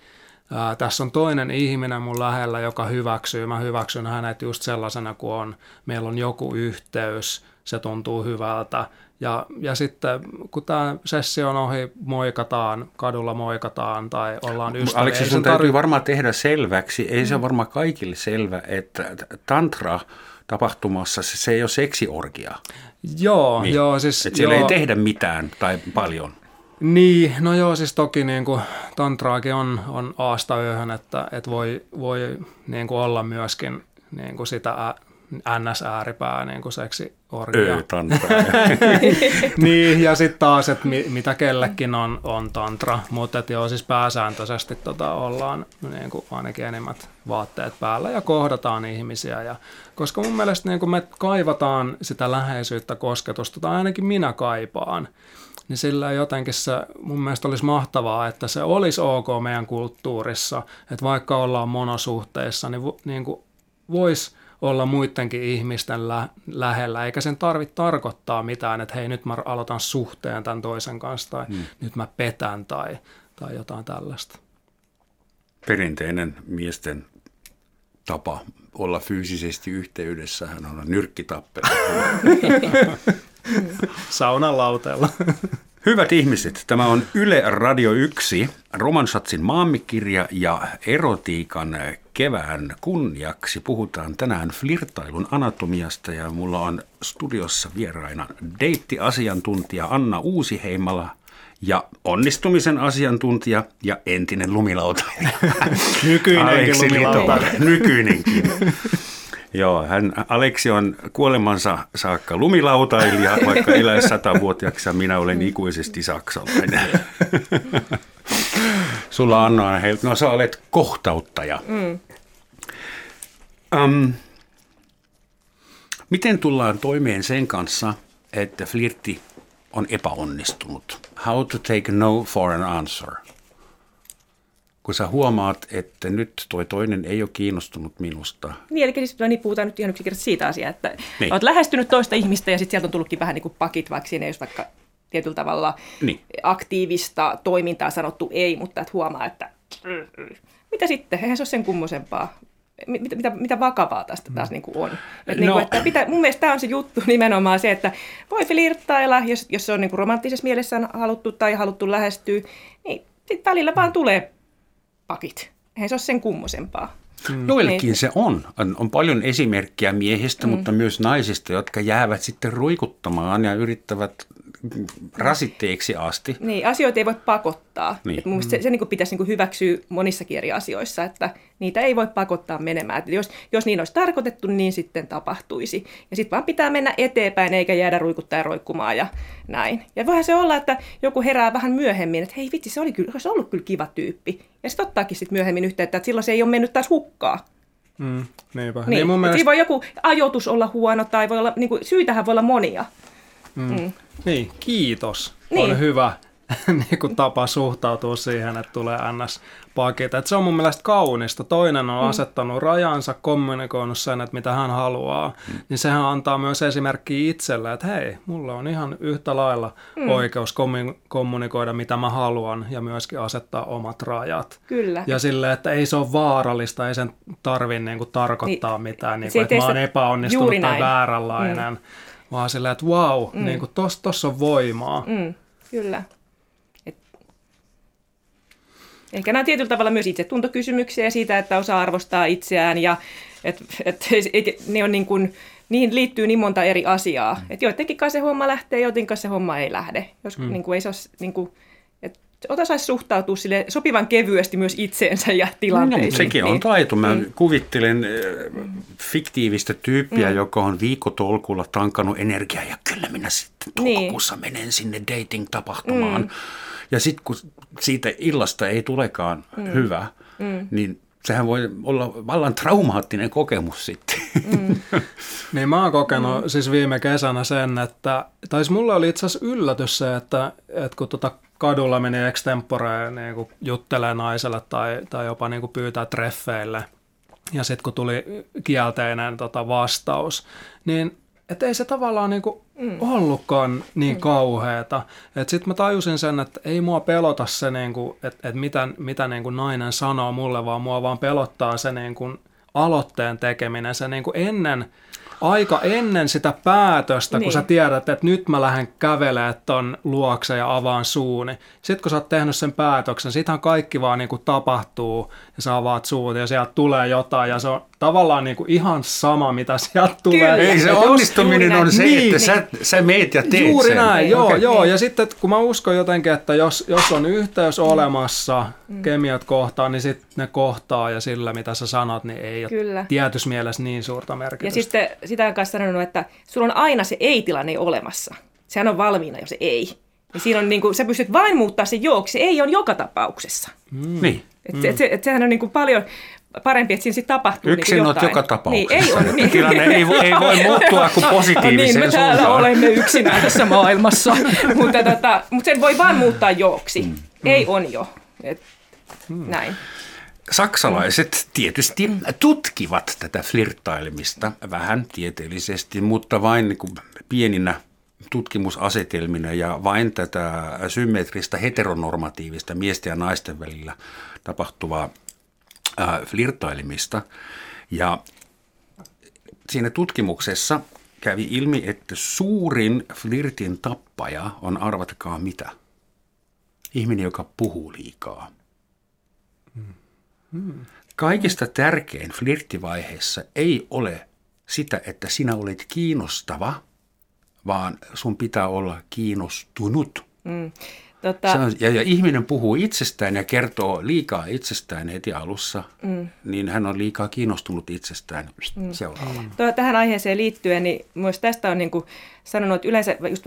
Ää, tässä on toinen ihminen mun lähellä, joka hyväksyy. Mä hyväksyn hänet just sellaisena kuin on. Meillä on joku yhteys, se tuntuu hyvältä. Ja, ja sitten kun tämä sessio on ohi, moikataan, kadulla moikataan tai ollaan ystäviä. Aleksi, sun tarvi... täytyy varmaan tehdä selväksi, ei mm. se varmaan kaikille selvä, että tantra tapahtumassa se ei ole seksiorgia. Joo, niin. joo. Siis, että siellä joo. ei tehdä mitään tai paljon. Niin, no joo, siis toki niin kuin, tantraakin on, on aasta yöhön, että, että voi, voi niin kuin olla myöskin niin kuin sitä NS-ääripää niin kuin seksi orgia. [LAUGHS] niin, ja sitten taas, että mi, mitä kellekin on, on tantra, mutta että joo, siis pääsääntöisesti tota, ollaan niin kuin ainakin enemmät vaatteet päällä ja kohdataan ihmisiä. Ja, koska mun mielestä niin kuin me kaivataan sitä läheisyyttä, kosketusta, tai ainakin minä kaipaan, niin sillä jotenkin se mun mielestä olisi mahtavaa, että se olisi ok meidän kulttuurissa, että vaikka ollaan monosuhteissa, niin, niin kuin voisi olla muidenkin ihmisten lä- lähellä, eikä sen tarvitse tarkoittaa mitään, että hei nyt mä aloitan suhteen tämän toisen kanssa tai hmm. nyt mä petän tai, tai jotain tällaista. Perinteinen miesten tapa olla fyysisesti yhteydessä, hän on nyrkkitappelu. [LAUGHS] [LAUGHS] Saunan lauteella. [LAUGHS] Hyvät ihmiset, tämä on Yle Radio 1, Romansatsin maammikirja ja erotiikan kevään kunniaksi. Puhutaan tänään flirtailun anatomiasta ja mulla on studiossa vieraina deittiasiantuntija Anna Uusiheimala ja onnistumisen asiantuntija ja entinen lumilautailija. [LAUGHS] Nykyinenkin lumilautailija. Nykyinenkin. Joo, hän, Aleksi on kuolemansa saakka lumilautailija, vaikka elää satavuotiaaksi ja minä olen ikuisesti saksalainen. [LAUGHS] Sulla Anna on no sä olet kohtauttaja. Mm. Um, miten tullaan toimeen sen kanssa, että flirtti on epäonnistunut? How to take no for an answer? Kun sä huomaat, että nyt toi toinen ei ole kiinnostunut minusta. Niin, eli siis niin puhutaan nyt ihan yksinkertaisesti siitä asiaa, että niin. olet lähestynyt toista ihmistä ja sitten sieltä on tullutkin vähän niin kuin pakit, vaikka siinä ei olisi vaikka tietyllä tavalla niin. aktiivista toimintaa sanottu ei, mutta että huomaa, että mitä sitten, eihän se ole sen kummosempaa. Mitä, mitä, mitä vakavaa tästä taas niin kuin on. Et no. niin kuin, että pitää, mun mielestä tämä on se juttu nimenomaan se, että voi flirttailla, jos, jos se on niin kuin romanttisessa mielessä haluttu tai haluttu lähestyä, niin sitten välillä vaan tulee pakit. Eihän se ole sen kummosempaa. Mm. Joillekin niin. se on. on. On paljon esimerkkejä miehistä, mm. mutta myös naisista, jotka jäävät sitten ruikuttamaan ja yrittävät rasitteeksi asti. Niin, asioita ei voi pakottaa. Niin. mun se, se niin kuin pitäisi niin kuin hyväksyä monissakin eri asioissa, että niitä ei voi pakottaa menemään. Että jos, jos niin olisi tarkoitettu, niin sitten tapahtuisi. Ja sitten vaan pitää mennä eteenpäin, eikä jäädä ruikuttaa ja roikkumaan ja näin. Ja voihan se olla, että joku herää vähän myöhemmin, että hei vitsi, se oli kyllä, olisi ollut kyllä kiva tyyppi. Ja sitten ottaakin sitten myöhemmin yhteyttä, että silloin se ei ole mennyt taas hukkaa. Mm, niinpä. Niin, niin mun mielestä... voi joku ajoitus olla huono tai voi olla, niin kuin, syytähän voi olla monia. Mm. Mm. Niin, kiitos. Niin. On hyvä [LAUGHS] niin kuin tapa suhtautua siihen, että tulee ns pakit. Et se on mun mielestä kaunista. Toinen on mm. asettanut rajansa, kommunikoinut sen, että mitä hän haluaa. Mm. Niin sehän antaa myös esimerkkiä itselle, että hei, mulla on ihan yhtä lailla mm. oikeus kommunikoida, mitä mä haluan ja myöskin asettaa omat rajat. Kyllä. Ja silleen, että ei se ole vaarallista, ei sen tarvitse niinku tarkoittaa niin, mitään, niinku, että mä oon epäonnistunut tai vääränlainen. Mm vaan silleen, että wow, mm. niin tuossa tos on voimaa. Mm, kyllä. Et, ehkä nämä tietyllä tavalla myös itsetuntokysymyksiä siitä, että osaa arvostaa itseään ja et, et, [LAUGHS] et, ne on niin kuin, niihin liittyy niin monta eri asiaa. Mm. Että joidenkin kanssa se homma lähtee, joidenkin kanssa se homma ei lähde. Jos mm. niin kuin, ei se ole, niin kuin, osaisi suhtautua sille sopivan kevyesti myös itseensä ja tilanteisiin. No, sekin on niin. taito. Mä mm. kuvittelen fiktiivistä tyyppiä, mm. joka on viikotolkulla tankannut energiaa ja kyllä minä sitten toukokuussa niin. menen sinne dating-tapahtumaan. Mm. Ja sitten kun siitä illasta ei tulekaan mm. hyvä, mm. niin sehän voi olla vallan traumaattinen kokemus sitten. Mm. [LAUGHS] niin mä oon kokenut mm. siis viime kesänä sen, että, tai siis mulle oli itse asiassa yllätys se, että, että kun tota kadulla meni extemporeen niin kuin juttelee naiselle tai, tai jopa niin kuin pyytää treffeille. Ja sitten kun tuli kielteinen tota, vastaus, niin että ei se tavallaan niinku mm. ollutkaan niin mm. kauheata. Sitten mä tajusin sen, että ei mua pelota se, niinku, että et mitä, mitä niinku nainen sanoo mulle, vaan mua vaan pelottaa se niinku aloitteen tekeminen. Se niinku ennen aika ennen sitä päätöstä, niin. kun sä niin. tiedät, että nyt mä lähden kävelemään ton luokse ja avaan suuni. Sitten kun sä oot tehnyt sen päätöksen, sitähän kaikki vaan niin kuin tapahtuu ja sä avaat suut ja sieltä tulee jotain ja se on tavallaan niin kuin ihan sama, mitä sieltä tulee. Kyllä. Ei se onnistuminen on se, niin, että sä, sä meet ja teet Juuri sen. näin, niin, joo, okay. joo. Ja sitten kun mä uskon jotenkin, että jos, jos on yhteys mm. olemassa, mm. kemiat kohtaa, niin sitten ne kohtaa ja sillä, mitä sä sanot, niin ei ole Kyllä. tietyssä mielessä niin suurta merkitystä. Ja sitten sitä on kanssa sanonut, että sulla on aina se ei-tilanne olemassa. Sehän on valmiina, jos se ei. Niin siinä on niin kuin, sä pystyt vain muuttaa se jooksi. Se ei on joka tapauksessa. Mm. Niin. Et, mm. et, se, et sehän on niin kuin paljon parempi, että siinä sitten tapahtuu Yksin niin jotain. joka tapauksessa. Niin, ei on. Niin. Tilanne ei, ei voi muuttua kuin positiiviseen [LAUGHS] niin, me täällä suuntaan. olemme yksinään tässä maailmassa. [LAUGHS] mutta, tota, mutta sen voi vain muuttaa jooksi. Mm. Ei on jo. Et, mm. Näin. Saksalaiset tietysti tutkivat tätä flirttailemista vähän tieteellisesti, mutta vain niin kuin pieninä tutkimusasetelmina ja vain tätä symmetristä heteronormatiivista miesten ja naisten välillä tapahtuvaa äh. Ja siinä tutkimuksessa kävi ilmi, että suurin flirtin tappaja on, arvatkaa mitä, ihminen, joka puhuu liikaa. Kaikista tärkein flirttivaiheessa ei ole sitä, että sinä olet kiinnostava, vaan sun pitää olla kiinnostunut. Mm. Tota... Se on, ja, ja ihminen puhuu itsestään ja kertoo liikaa itsestään heti alussa, mm. niin hän on liikaa kiinnostunut itsestään mm. seuraavana. Mm. Tähän aiheeseen liittyen, niin myös tästä on niin kuin sanonut, että yleensä just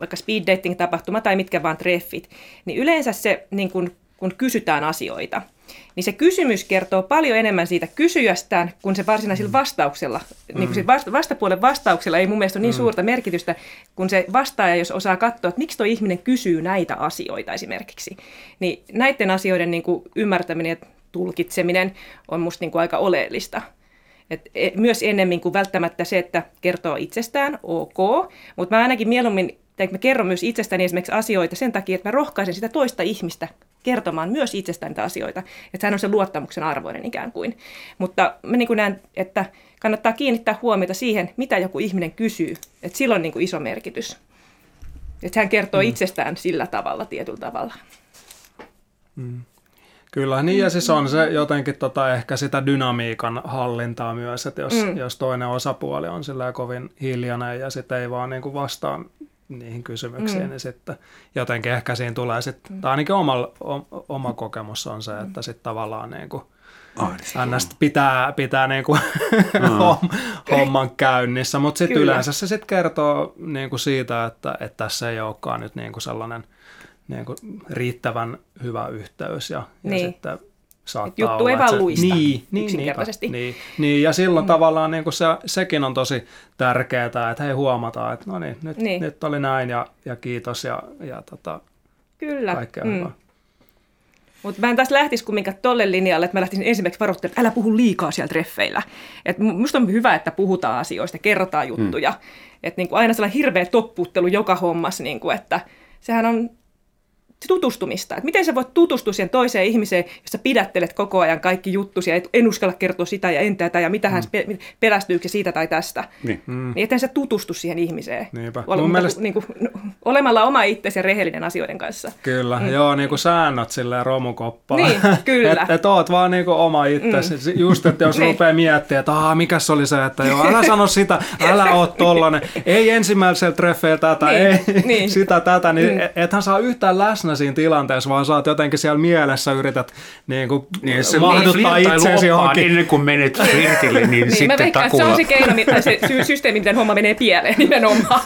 vaikka speed dating-tapahtuma tai mitkä vaan treffit, niin yleensä se, niin kuin, kun kysytään asioita – niin se kysymys kertoo paljon enemmän siitä kysyjästään kuin se varsinaisella mm. vastauksella. Mm. Niin kuin se vasta- vastapuolen vastauksella ei mun mielestä ole niin mm. suurta merkitystä, kun se vastaaja, jos osaa katsoa, että miksi tuo ihminen kysyy näitä asioita esimerkiksi. Niin näiden asioiden niin kuin ymmärtäminen ja tulkitseminen on musta niin kuin aika oleellista. Et e, myös ennemmin kuin välttämättä se, että kertoo itsestään, ok, mutta mä ainakin mieluummin tai mä kerron myös itsestäni esimerkiksi asioita sen takia, että mä rohkaisen sitä toista ihmistä kertomaan myös itsestään niitä asioita. Että hän on se luottamuksen arvoinen ikään kuin. Mutta mä niin kuin näen, että kannattaa kiinnittää huomiota siihen, mitä joku ihminen kysyy. Että sillä on niin kuin iso merkitys. Että hän kertoo mm. itsestään sillä tavalla, tietyllä tavalla. Mm. Kyllä, niin ja siis on se jotenkin tota, ehkä sitä dynamiikan hallintaa myös, että jos, mm. jos toinen osapuoli on sillä kovin hiljainen ja sitten ei vaan niin kuin vastaa niihin kysymyksiin, mm. niin sitten jotenkin ehkä siinä tulee sitten, mm. tai ainakin oma, oma kokemus on se, että sitten tavallaan niin kuin, Ns. pitää, pitää niin kuin [LAUGHS] homman käynnissä, mutta sitten yleensä se sitten kertoo niin kuin siitä, että, että tässä ei olekaan nyt niin kuin sellainen niin kuin riittävän hyvä yhteys ja, niin. ja sitten saattaa Juttu olla, ei vaan luista niin, niin, yksinkertaisesti. Niin, niin, ja silloin mm. tavallaan niin kuin se, sekin on tosi tärkeää, että hei huomataan, että no niin, nyt, niin. nyt oli näin ja, ja kiitos ja, ja tota, Kyllä. kaikkea mm. hyvää. Mutta mä en taas lähtisi kumminkaan tolle linjalle, että mä lähtisin ensimmäiseksi varoittamaan, että älä puhu liikaa siellä treffeillä. Et musta on hyvä, että puhutaan asioista, kerrotaan juttuja. Mm. Että niinku aina sellainen hirveä toppuuttelu joka hommassa, niinku, että sehän on tutustumista. Että miten sä voit tutustua siihen toiseen ihmiseen, jos sä pidättelet koko ajan kaikki juttusi ja et, en uskalla kertoa sitä ja en tätä ja mitä hän mm. pelästyykö siitä tai tästä. Niin. Mm. niin eten sä tutustu siihen ihmiseen. Niinpä. Ole, mutta, mielestä... niin kuin, no, olemalla oma itsesi ja rehellinen asioiden kanssa. Kyllä, mm. joo, niin kuin säännöt silleen romukoppaa. Niin, kyllä. että et oot vaan niin kuin oma itsesi. Mm. Just, että jos niin. rupeaa miettimään, että Aa, mikä se oli se, että joo, älä sano sitä, [LAUGHS] älä oo tollanen. Ei ensimmäisellä treffeillä tätä, niin. ei niin. [LAUGHS] sitä tätä, niin mm. ethän saa yhtään läsnä siinä tilanteessa, vaan oot jotenkin siellä mielessä yrität niin kuin niin, se mahduttaa itseäsi johonkin. Ennen kuin menet [LAUGHS] flirtille, niin, niin sitten mä veikkaan, se on se keino, tai se sy- systeemi, miten homma menee pieleen nimenomaan.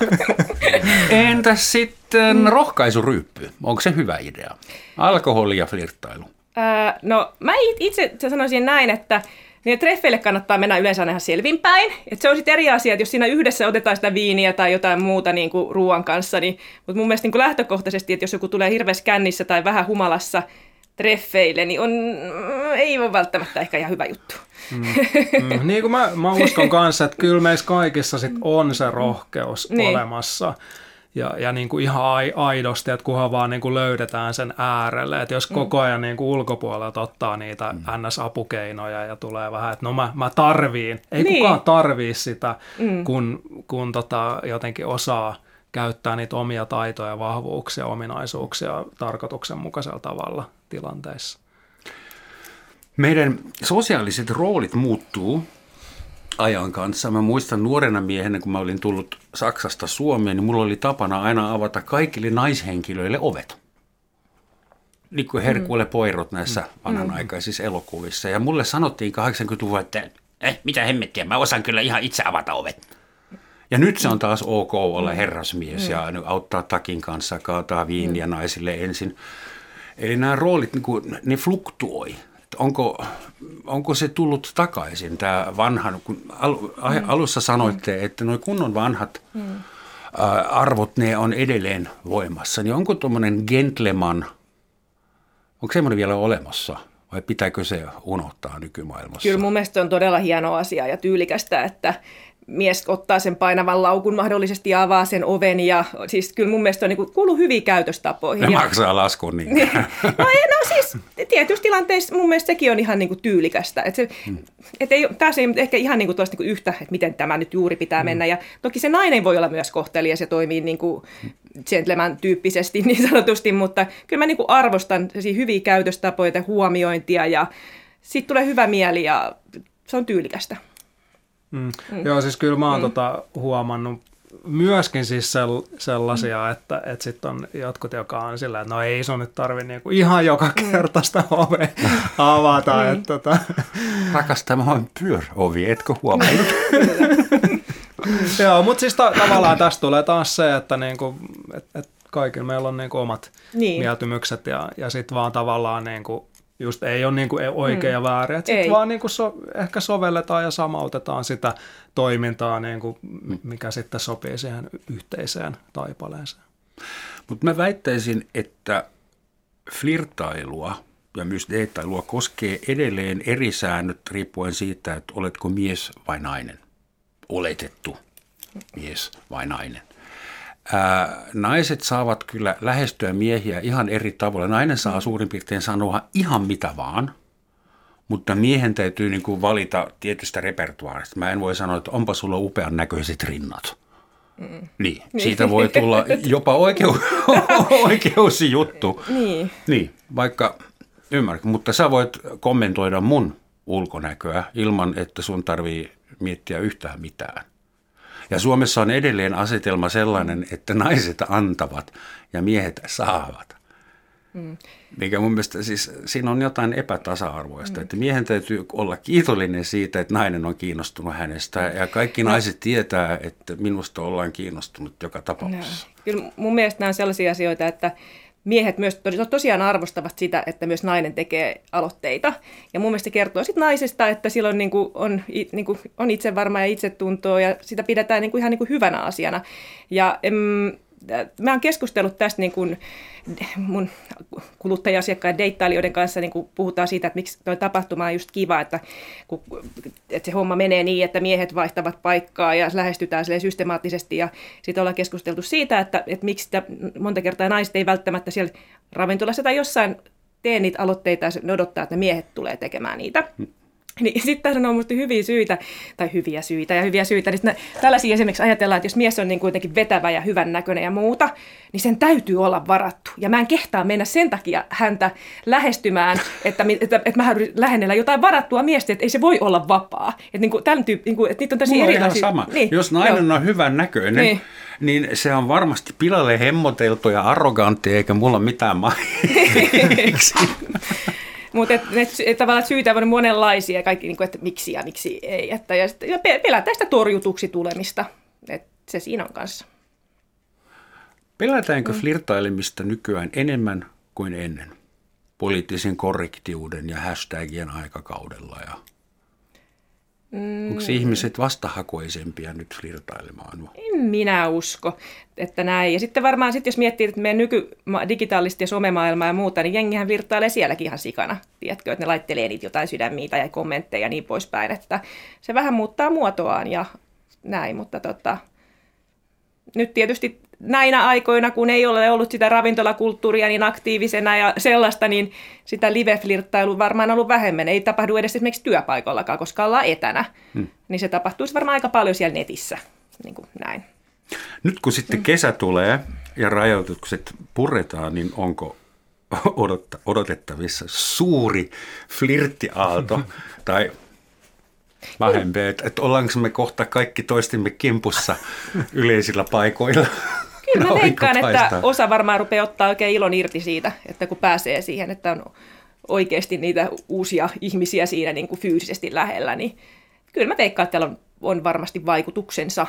[LAUGHS] Entäs sitten mm. rohkaisuryyppy? Onko se hyvä idea? Alkoholi ja flirttailu. Öö, no mä itse sanoisin näin, että niin treffeille kannattaa mennä yleensä ihan selvinpäin. Et se on sitten eri asia, että jos siinä yhdessä otetaan sitä viiniä tai jotain muuta niin kuin ruoan kanssa, niin, mutta mun mielestä niin kuin lähtökohtaisesti, että jos joku tulee hirveässä kännissä tai vähän humalassa treffeille, niin on, ei ole välttämättä ehkä ihan hyvä juttu. Mm, mm. Niin kuin mä, mä uskon kanssa, että kyllä meissä kaikissa sit on se rohkeus niin. olemassa ja, ja niin kuin ihan aidosti, että kunhan vaan niin kuin löydetään sen äärelle. Että jos mm. koko ajan niin kuin ulkopuolelta ottaa niitä mm. NS-apukeinoja ja tulee vähän, että no mä, mä tarviin. Ei niin. kukaan tarvii sitä, mm. kun, kun tota jotenkin osaa käyttää niitä omia taitoja, vahvuuksia, ominaisuuksia tarkoituksenmukaisella tavalla tilanteissa. Meidän sosiaaliset roolit muuttuu ajan kanssa. Mä muistan nuorena miehenä, kun mä olin tullut Saksasta Suomeen, niin mulla oli tapana aina avata kaikille naishenkilöille ovet. Niin kuin herkuille mm. poirot näissä mm. vanhanaikaisissa elokuvissa. Ja mulle sanottiin 80-luvulla, että eh, mitä hemmettiä, mä osaan kyllä ihan itse avata ovet. Ja nyt se on taas ok olla mm. herrasmies mm. ja auttaa takin kanssa, kaataa viiniä mm. naisille ensin. Eli nämä roolit, niin kuin, ne fluktuoi onko, onko se tullut takaisin, tämä vanhan, kun al, mm. alussa sanoitte, mm. että nuo kunnon vanhat mm. arvot, ne on edelleen voimassa, niin onko tuommoinen gentleman, onko semmoinen vielä olemassa? vai pitääkö se unohtaa nykymaailmassa? Kyllä mun mielestä on todella hieno asia ja tyylikästä, että mies ottaa sen painavan laukun mahdollisesti ja avaa sen oven. Ja siis kyllä mun mielestä on niin kuin, kuuluu hyviä käytöstapoihin. Ne ja, maksaa laskun niin. no, ei, no siis tietyissä tilanteissa mun mielestä sekin on ihan niin kuin tyylikästä. Et se, hmm. et ei, taas ei ehkä ihan niin kuin tuosta niin kuin yhtä, että miten tämä nyt juuri pitää hmm. mennä. Ja toki se nainen voi olla myös kohtelias ja toimii niin kuin gentleman tyyppisesti niin sanotusti, mutta kyllä mä niin kuin arvostan hyviä käytöstapoja ja huomiointia ja sitten tulee hyvä mieli ja se on tyylikästä. Mm. Mm. Joo, siis kyllä mä oon mm. tota huomannut myöskin siis sell, sellaisia, mm. että, että sitten on jotkut, joka on sillä, että no ei sun nyt tarvi niinku ihan joka mm. kerta sitä ovea [LAUGHS] avata. Mm. Että, tota. [LAUGHS] Rakas, tämä on pyöräovi, etkö huomannut? [LAUGHS] Joo, mutta siis ta- tavallaan tästä tulee taas se, että niinku, et, et kaikilla meillä on niinku omat niin. mieltymykset ja, ja sitten vaan tavallaan niinku just ei ole niin kuin oikea ja mm. väärin, että sitten vaan niin kuin so, ehkä sovelletaan ja samautetaan sitä toimintaa, niin kuin, mikä sitten sopii siihen yhteiseen taipaleeseen. Mutta mä väittäisin, että flirtailua ja myös deittailua koskee edelleen eri säännöt riippuen siitä, että oletko mies vai nainen. Oletettu mies vai nainen. Ää, naiset saavat kyllä lähestyä miehiä ihan eri tavalla. Nainen saa suurin piirtein sanoa ihan mitä vaan, mutta miehen täytyy niin kuin valita tietystä repertuaarista. Mä en voi sanoa, että onpa sulla upean näköiset rinnat. Mm. Niin, niin, siitä voi tulla jopa oikeu, [LAUGHS] oikeusjuttu. Niin. niin, vaikka ymmärrät, mutta sä voit kommentoida mun ulkonäköä ilman, että sun tarvii miettiä yhtään mitään. Ja Suomessa on edelleen asetelma sellainen, että naiset antavat ja miehet saavat. Mm. Mikä mun mielestä siis siinä on jotain epätasa-arvoista, mm. että miehen täytyy olla kiitollinen siitä, että nainen on kiinnostunut hänestä ja kaikki no. naiset tietää, että minusta ollaan kiinnostunut joka tapauksessa. No. Kyllä mun mielestä nämä on sellaisia asioita, että miehet myös tosiaan arvostavat sitä, että myös nainen tekee aloitteita. Ja mun mielestä se kertoo sitten naisesta, että silloin niin kuin on, niin kuin on itsevarma ja itsetuntoa ja sitä pidetään niin kuin ihan niin kuin hyvänä asiana. Ja em, mä oon keskustellut tästä niin kuin mun kuluttaja-asiakkaiden deittailijoiden kanssa niin kuin puhutaan siitä, että miksi tuo tapahtuma on just kiva, että, kun, että se homma menee niin, että miehet vaihtavat paikkaa ja lähestytään systemaattisesti ja sitten ollaan keskusteltu siitä, että, että miksi sitä monta kertaa naiset ei välttämättä siellä ravintolassa tai jossain tee niitä aloitteita ja ne odottaa, että miehet tulee tekemään niitä. [LAUGHS] Niin sitten tässä on minusta hyviä syitä, tai hyviä syitä ja hyviä syitä. Niin tällaisia esimerkiksi ajatellaan, että jos mies on niin kuitenkin vetävä ja hyvän näköinen ja muuta, niin sen täytyy olla varattu. Ja mä en kehtaa mennä sen takia häntä lähestymään, että, että, että mä lähennellä jotain varattua miestä, että ei se voi olla vapaa. Että, niin kuin, tämän tyyppi, niin kuin, että niitä on tosi erilaisia. sama. Niin, jos nainen joo. on hyvän näköinen, niin niin se on varmasti pilalle hemmoteltu ja arrogantti, eikä mulla mitään [LAUGHS] mainiksi. [LAUGHS] Mutta et, et, et, tavallaan syitä on monenlaisia, kaikki, niin kuin, että miksi ja miksi ei. Että, ja, ja pelätään sitä torjutuksi tulemista. Et se siinä on kanssa. Pelätäänkö mm. flirtailemista nykyään enemmän kuin ennen? Poliittisen korrektiuden ja hashtagien aikakaudella ja Mm. Onko ihmiset vastahakoisempia nyt flirtailemaan? En minä usko, että näin. Ja sitten varmaan, sit jos miettii, että meidän nyky digitaalista ja somemaailmaa ja muuta, niin jengihän virtailee sielläkin ihan sikana. Tiedätkö, että ne laittelee niitä jotain sydämiä tai kommentteja ja niin poispäin. Että se vähän muuttaa muotoaan ja näin, mutta tota, nyt tietysti näinä aikoina, kun ei ole ollut sitä ravintolakulttuuria niin aktiivisena ja sellaista, niin sitä live-flirttailu varmaan ollut vähemmän. Ei tapahdu edes esimerkiksi työpaikallakaan, koska ollaan etänä. Hmm. Niin se tapahtuisi varmaan aika paljon siellä netissä. Niin kuin näin. Nyt kun sitten kesä tulee ja rajoitukset puretaan, niin onko [LAUGHS] odotettavissa suuri flirttiaalto [LAUGHS] tai vähempi, että, että ollaanko me kohta kaikki toistimme kimpussa [LAUGHS] yleisillä paikoilla. Kyllä mä veikkaan, että osa varmaan rupeaa ottaa oikein ilon irti siitä, että kun pääsee siihen, että on oikeasti niitä uusia ihmisiä siinä niin kuin fyysisesti lähellä, niin kyllä mä veikkaan, että täällä on, on varmasti vaikutuksensa.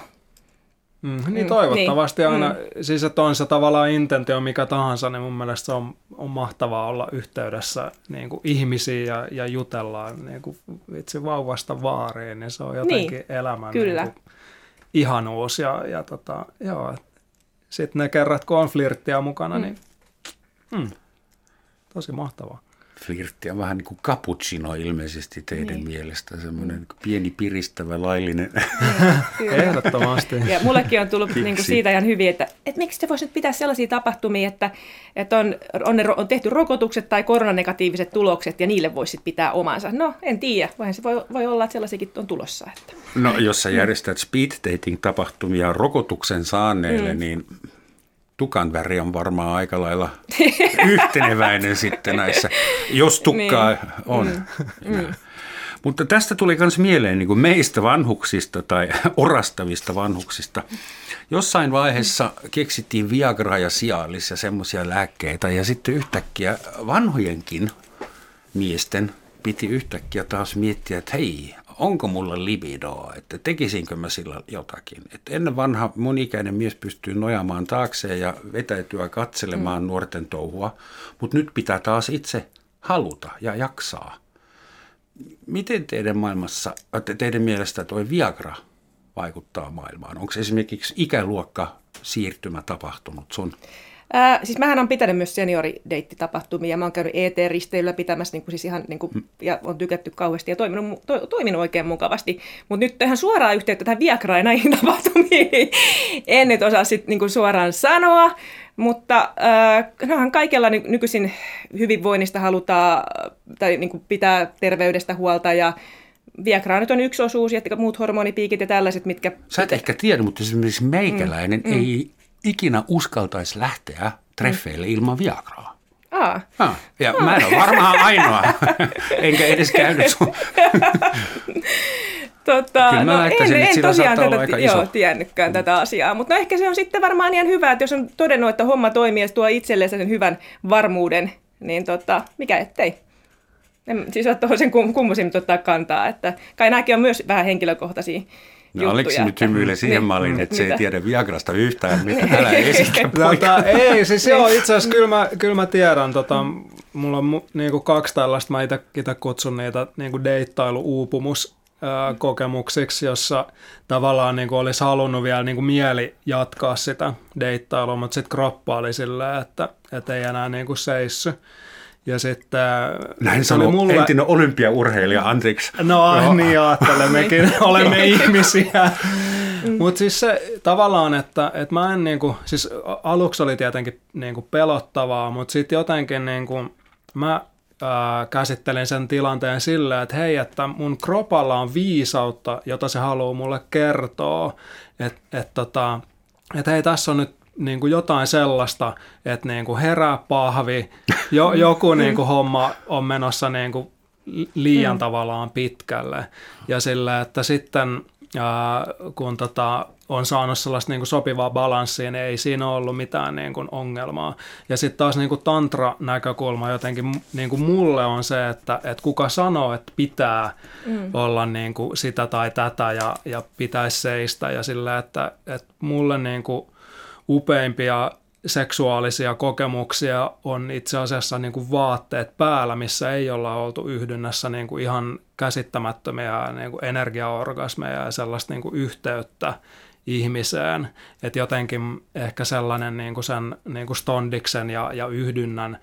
Mm, niin mm, toivottavasti niin, aina, mm. siis että on se tavallaan intentio mikä tahansa, niin mun mielestä se on, on mahtavaa olla yhteydessä niin kuin ihmisiin ja, ja jutella niin kuin itse vauvasta vaariin, niin se on jotenkin niin, elämän kyllä. Niin kuin ihanuus ja, ja tota, joo, sitten ne kerrat, kun on flirttiä mukana, mm. niin mm, tosi mahtavaa. Flirtti on vähän niin kuin cappuccino ilmeisesti teidän niin. mielestä, semmoinen niin pieni piristävä laillinen. Ehdottomasti. Ja mullekin on tullut niin kuin siitä ihan hyvin, että, että miksi se voisi nyt pitää sellaisia tapahtumia, että, että on, on, on tehty rokotukset tai koronanegatiiviset tulokset ja niille voisi pitää omansa. No, en tiedä. Voihan se voi, voi olla, että sellaisiakin on tulossa. Että. No, jos sä järjestät speed dating-tapahtumia rokotuksen saaneille, mm. niin tukan väri on varmaan aika lailla [LAUGHS] yhteneväinen sitten näissä, jos tukkaa niin. on. Mm. Mm. Mutta tästä tuli myös mieleen niin kuin meistä vanhuksista tai [LAUGHS] orastavista vanhuksista. Jossain vaiheessa keksittiin Viagra ja Cialis ja semmoisia lääkkeitä ja sitten yhtäkkiä vanhojenkin miesten piti yhtäkkiä taas miettiä, että hei, onko mulla libidoa, että tekisinkö mä sillä jotakin. Että ennen vanha monikäinen mies pystyy nojaamaan taakseen ja vetäytyä katselemaan mm. nuorten touhua, mutta nyt pitää taas itse haluta ja jaksaa. Miten teidän maailmassa, teidän mielestä tuo Viagra vaikuttaa maailmaan? Onko esimerkiksi ikäluokka siirtymä tapahtunut sun Ää, siis mähän on pitänyt myös seniorideittitapahtumia. Mä oon käynyt ET-risteilyllä pitämässä niin kuin siis ihan, niin kuin, mm. ja on tykätty kauheasti ja toiminut, to, toiminut oikein mukavasti. Mutta nyt tähän suoraan yhteyttä tähän Viagraan näihin [LAUGHS] tapahtumiin en nyt osaa sit, niin kuin suoraan sanoa. Mutta äh, kaikella ny- nykyisin hyvinvoinnista halutaan tai niin kuin pitää terveydestä huolta ja Viagra nyt on yksi osuus ja muut hormonipiikit ja tällaiset, mitkä... Sä et ehkä tiedä, mutta esimerkiksi meikäläinen mm, ei ikinä uskaltaisi lähteä treffeille ilman Viagraa. Aa. Ah, ja Aa. mä en ole varmaan ainoa, [LAUGHS] enkä edes käynyt sun. [LAUGHS] Tota, Kyllä mä no en, en tosiaan tätä, aika joo, tiennytkään mm. tätä asiaa, mutta no ehkä se on sitten varmaan ihan hyvä, että jos on todennut, että homma toimii ja tuo itselleen sen hyvän varmuuden, niin tota, mikä ettei. En siis ole tuohon sen kummosin ottaa kantaa, että kai nämäkin on myös vähän henkilökohtaisia No Aleksi nyt hymyilee siihen niin, malliin, että mitä? se ei tiedä Viagrasta yhtään, mitä älä [LAUGHS] esitä tota, Ei, siis joo, itse asiassa kyllä mä, kyllä mä tiedän, tota, mulla on niinku kaksi tällaista, mä itse kutsun niitä niinku deittailu-uupumus kokemuksiksi, jossa tavallaan niin kuin olisi halunnut vielä niin kuin mieli jatkaa sitä deittailua, mutta sitten kroppa oli silleen, että, että ei enää niin kuin seissy. Ja sitten... Näin sanoo mulle... entinen olympiaurheilija, anteeksi. No Joo. niin ajattelemmekin, [LAUGHS] olemme ihmisiä. Mutta siis se tavallaan, että, että mä en niinku, siis aluksi oli tietenkin niinku pelottavaa, mutta sitten jotenkin niinku, mä ää, käsittelen sen tilanteen silleen, että hei, että mun kropalla on viisautta, jota se haluaa mulle kertoa, että et, tota, et hei, tässä on nyt niin kuin jotain sellaista, että niin kuin herää pahvi, jo, joku [LAUGHS] niin kuin homma on menossa niin kuin liian mm. tavallaan pitkälle. Ja sillä, että sitten ää, kun tota, on saanut sellaista niin kuin sopivaa balanssia, niin ei siinä ollut mitään niin kuin ongelmaa. Ja sitten taas niin kuin tantra-näkökulma jotenkin niin kuin mulle on se, että, että kuka sanoo, että pitää mm. olla niin kuin sitä tai tätä ja, ja pitäisi seistä. Ja sillä, että, että mulle niin kuin upeimpia seksuaalisia kokemuksia on itse asiassa niin kuin vaatteet päällä, missä ei olla oltu yhdynnässä niin kuin ihan käsittämättömiä niin kuin energiaorgasmeja ja sellaista niin kuin yhteyttä ihmiseen. Että jotenkin ehkä sellainen niin kuin sen niin kuin stondiksen ja, ja yhdynnän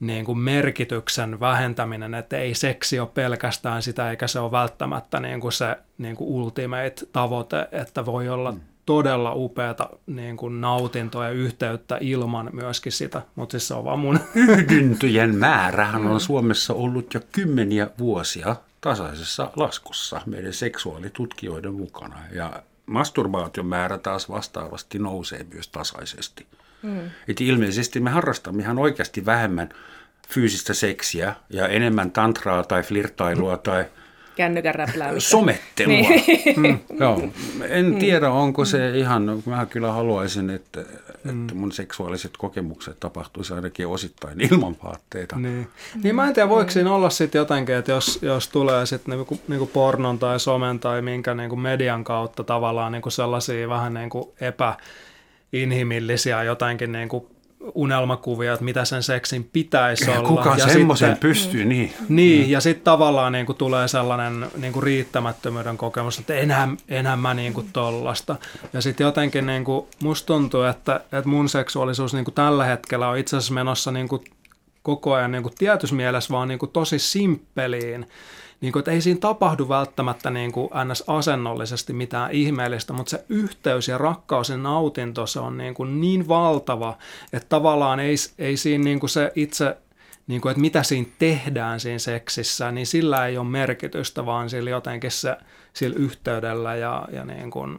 niin kuin merkityksen vähentäminen, että ei seksi ole pelkästään sitä, eikä se ole välttämättä niin kuin se niin kuin ultimate tavoite, että voi olla mm todella upeata niin kuin nautintoa ja yhteyttä ilman myöskin sitä, mutta siis se on vaan mun... [LAUGHS] Yhdyntöjen määrähän on Suomessa ollut jo kymmeniä vuosia tasaisessa laskussa meidän seksuaalitutkijoiden mukana ja masturbaation määrä taas vastaavasti nousee myös tasaisesti. Mm. Et ilmeisesti me harrastamme ihan oikeasti vähemmän fyysistä seksiä ja enemmän tantraa tai flirtailua mm. tai kännykän räpläämistä. Somettelua. Niin. Mm, joo. En mm. tiedä, onko se mm. ihan, mä kyllä haluaisin, että, mm. että mun seksuaaliset kokemukset tapahtuisi ainakin osittain ilman vaatteita. Niin, niin mä en tiedä, voiko siinä olla sitten jotenkin, että jos, jos tulee sitten niinku, niinku pornon tai somen tai minkä niinku median kautta tavallaan niinku sellaisia vähän niinku epäinhimillisiä jotenkin niinku unelmakuvia, että mitä sen seksin pitäisi ja olla. Kuka ja semmoisen sitten, pystyy, niin. Niin, mm. ja sitten tavallaan niin kuin tulee sellainen niin kuin riittämättömyyden kokemus, että enhän, enhän mä niin kuin tollasta. Ja sitten jotenkin niin kuin, musta tuntuu, että, että mun seksuaalisuus niin kuin tällä hetkellä on itse asiassa menossa niin kuin koko ajan niin kuin tietyssä mielessä vaan niin kuin tosi simppeliin. Niin kuin, että ei siinä tapahdu välttämättä niin kuin ns. asennollisesti mitään ihmeellistä, mutta se yhteys ja rakkaus ja nautinto se on niin, kuin niin valtava, että tavallaan ei, ei siinä niin kuin se itse niin kuin, että mitä siinä tehdään siinä seksissä, niin sillä ei ole merkitystä, vaan sillä jotenkin se, sillä yhteydellä ja, ja niin kuin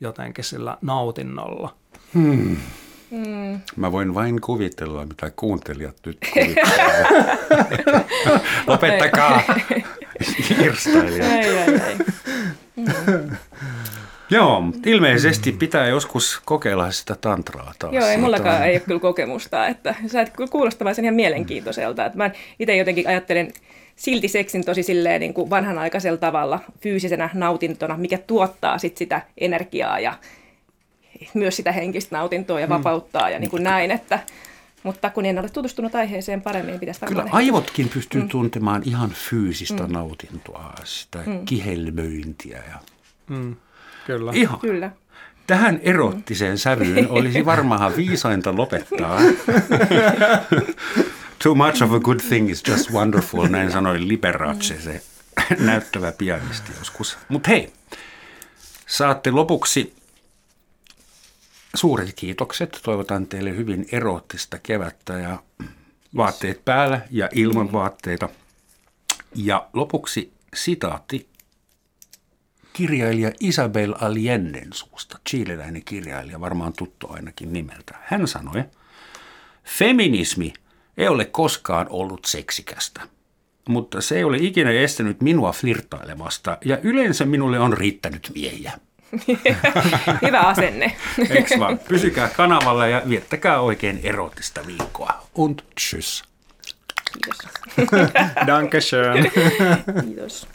jotenkin sillä nautinnolla. Hmm. Mm. Mä voin vain kuvitella, mitä kuuntelijat nyt [LAUGHS] kuvittelevat. [LAUGHS] Lopettakaa [LAUGHS] irstailija. Ei, ei, ei. Mm. Joo, ilmeisesti pitää joskus kokeilla sitä tantraa taas. Joo, ei mullakaan ei ole kyllä kokemusta. Että sä et kuulostaa sen ihan mielenkiintoiselta. Että mä itse jotenkin ajattelen silti seksin tosi silleen niin kuin vanhanaikaisella tavalla fyysisenä nautintona, mikä tuottaa sit sitä energiaa ja myös sitä henkistä nautintoa ja mm. vapauttaa ja niin kuin näin, että mutta kun en ole tutustunut aiheeseen paremmin, pitäisi Kyllä aivotkin pystyy mm. tuntemaan ihan fyysistä mm. nautintoa, sitä mm. kihelmöintiä. Ja... Mm. Kyllä. Ihan. Kyllä. Tähän erottiseen sävyyn olisi varmaan viisainta lopettaa. [LAUGHS] Too much of a good thing is just wonderful, näin sanoi Liberace, se näyttävä pianisti joskus. Mutta hei, saatte lopuksi suuret kiitokset. Toivotan teille hyvin erottista kevättä ja vaatteet päällä ja ilman vaatteita. Ja lopuksi sitaatti kirjailija Isabel Allenden suusta, chileläinen kirjailija, varmaan tuttu ainakin nimeltä. Hän sanoi, feminismi ei ole koskaan ollut seksikästä, mutta se ei ole ikinä estänyt minua flirtailemasta ja yleensä minulle on riittänyt miehiä. [LAUGHS] Hyvä asenne. [LAUGHS] Eikö vaan? Pysykää kanavalla ja viettäkää oikein erottista viikkoa. Und tschüss. Kiitos. [LAUGHS] Dankeschön. Kiitos.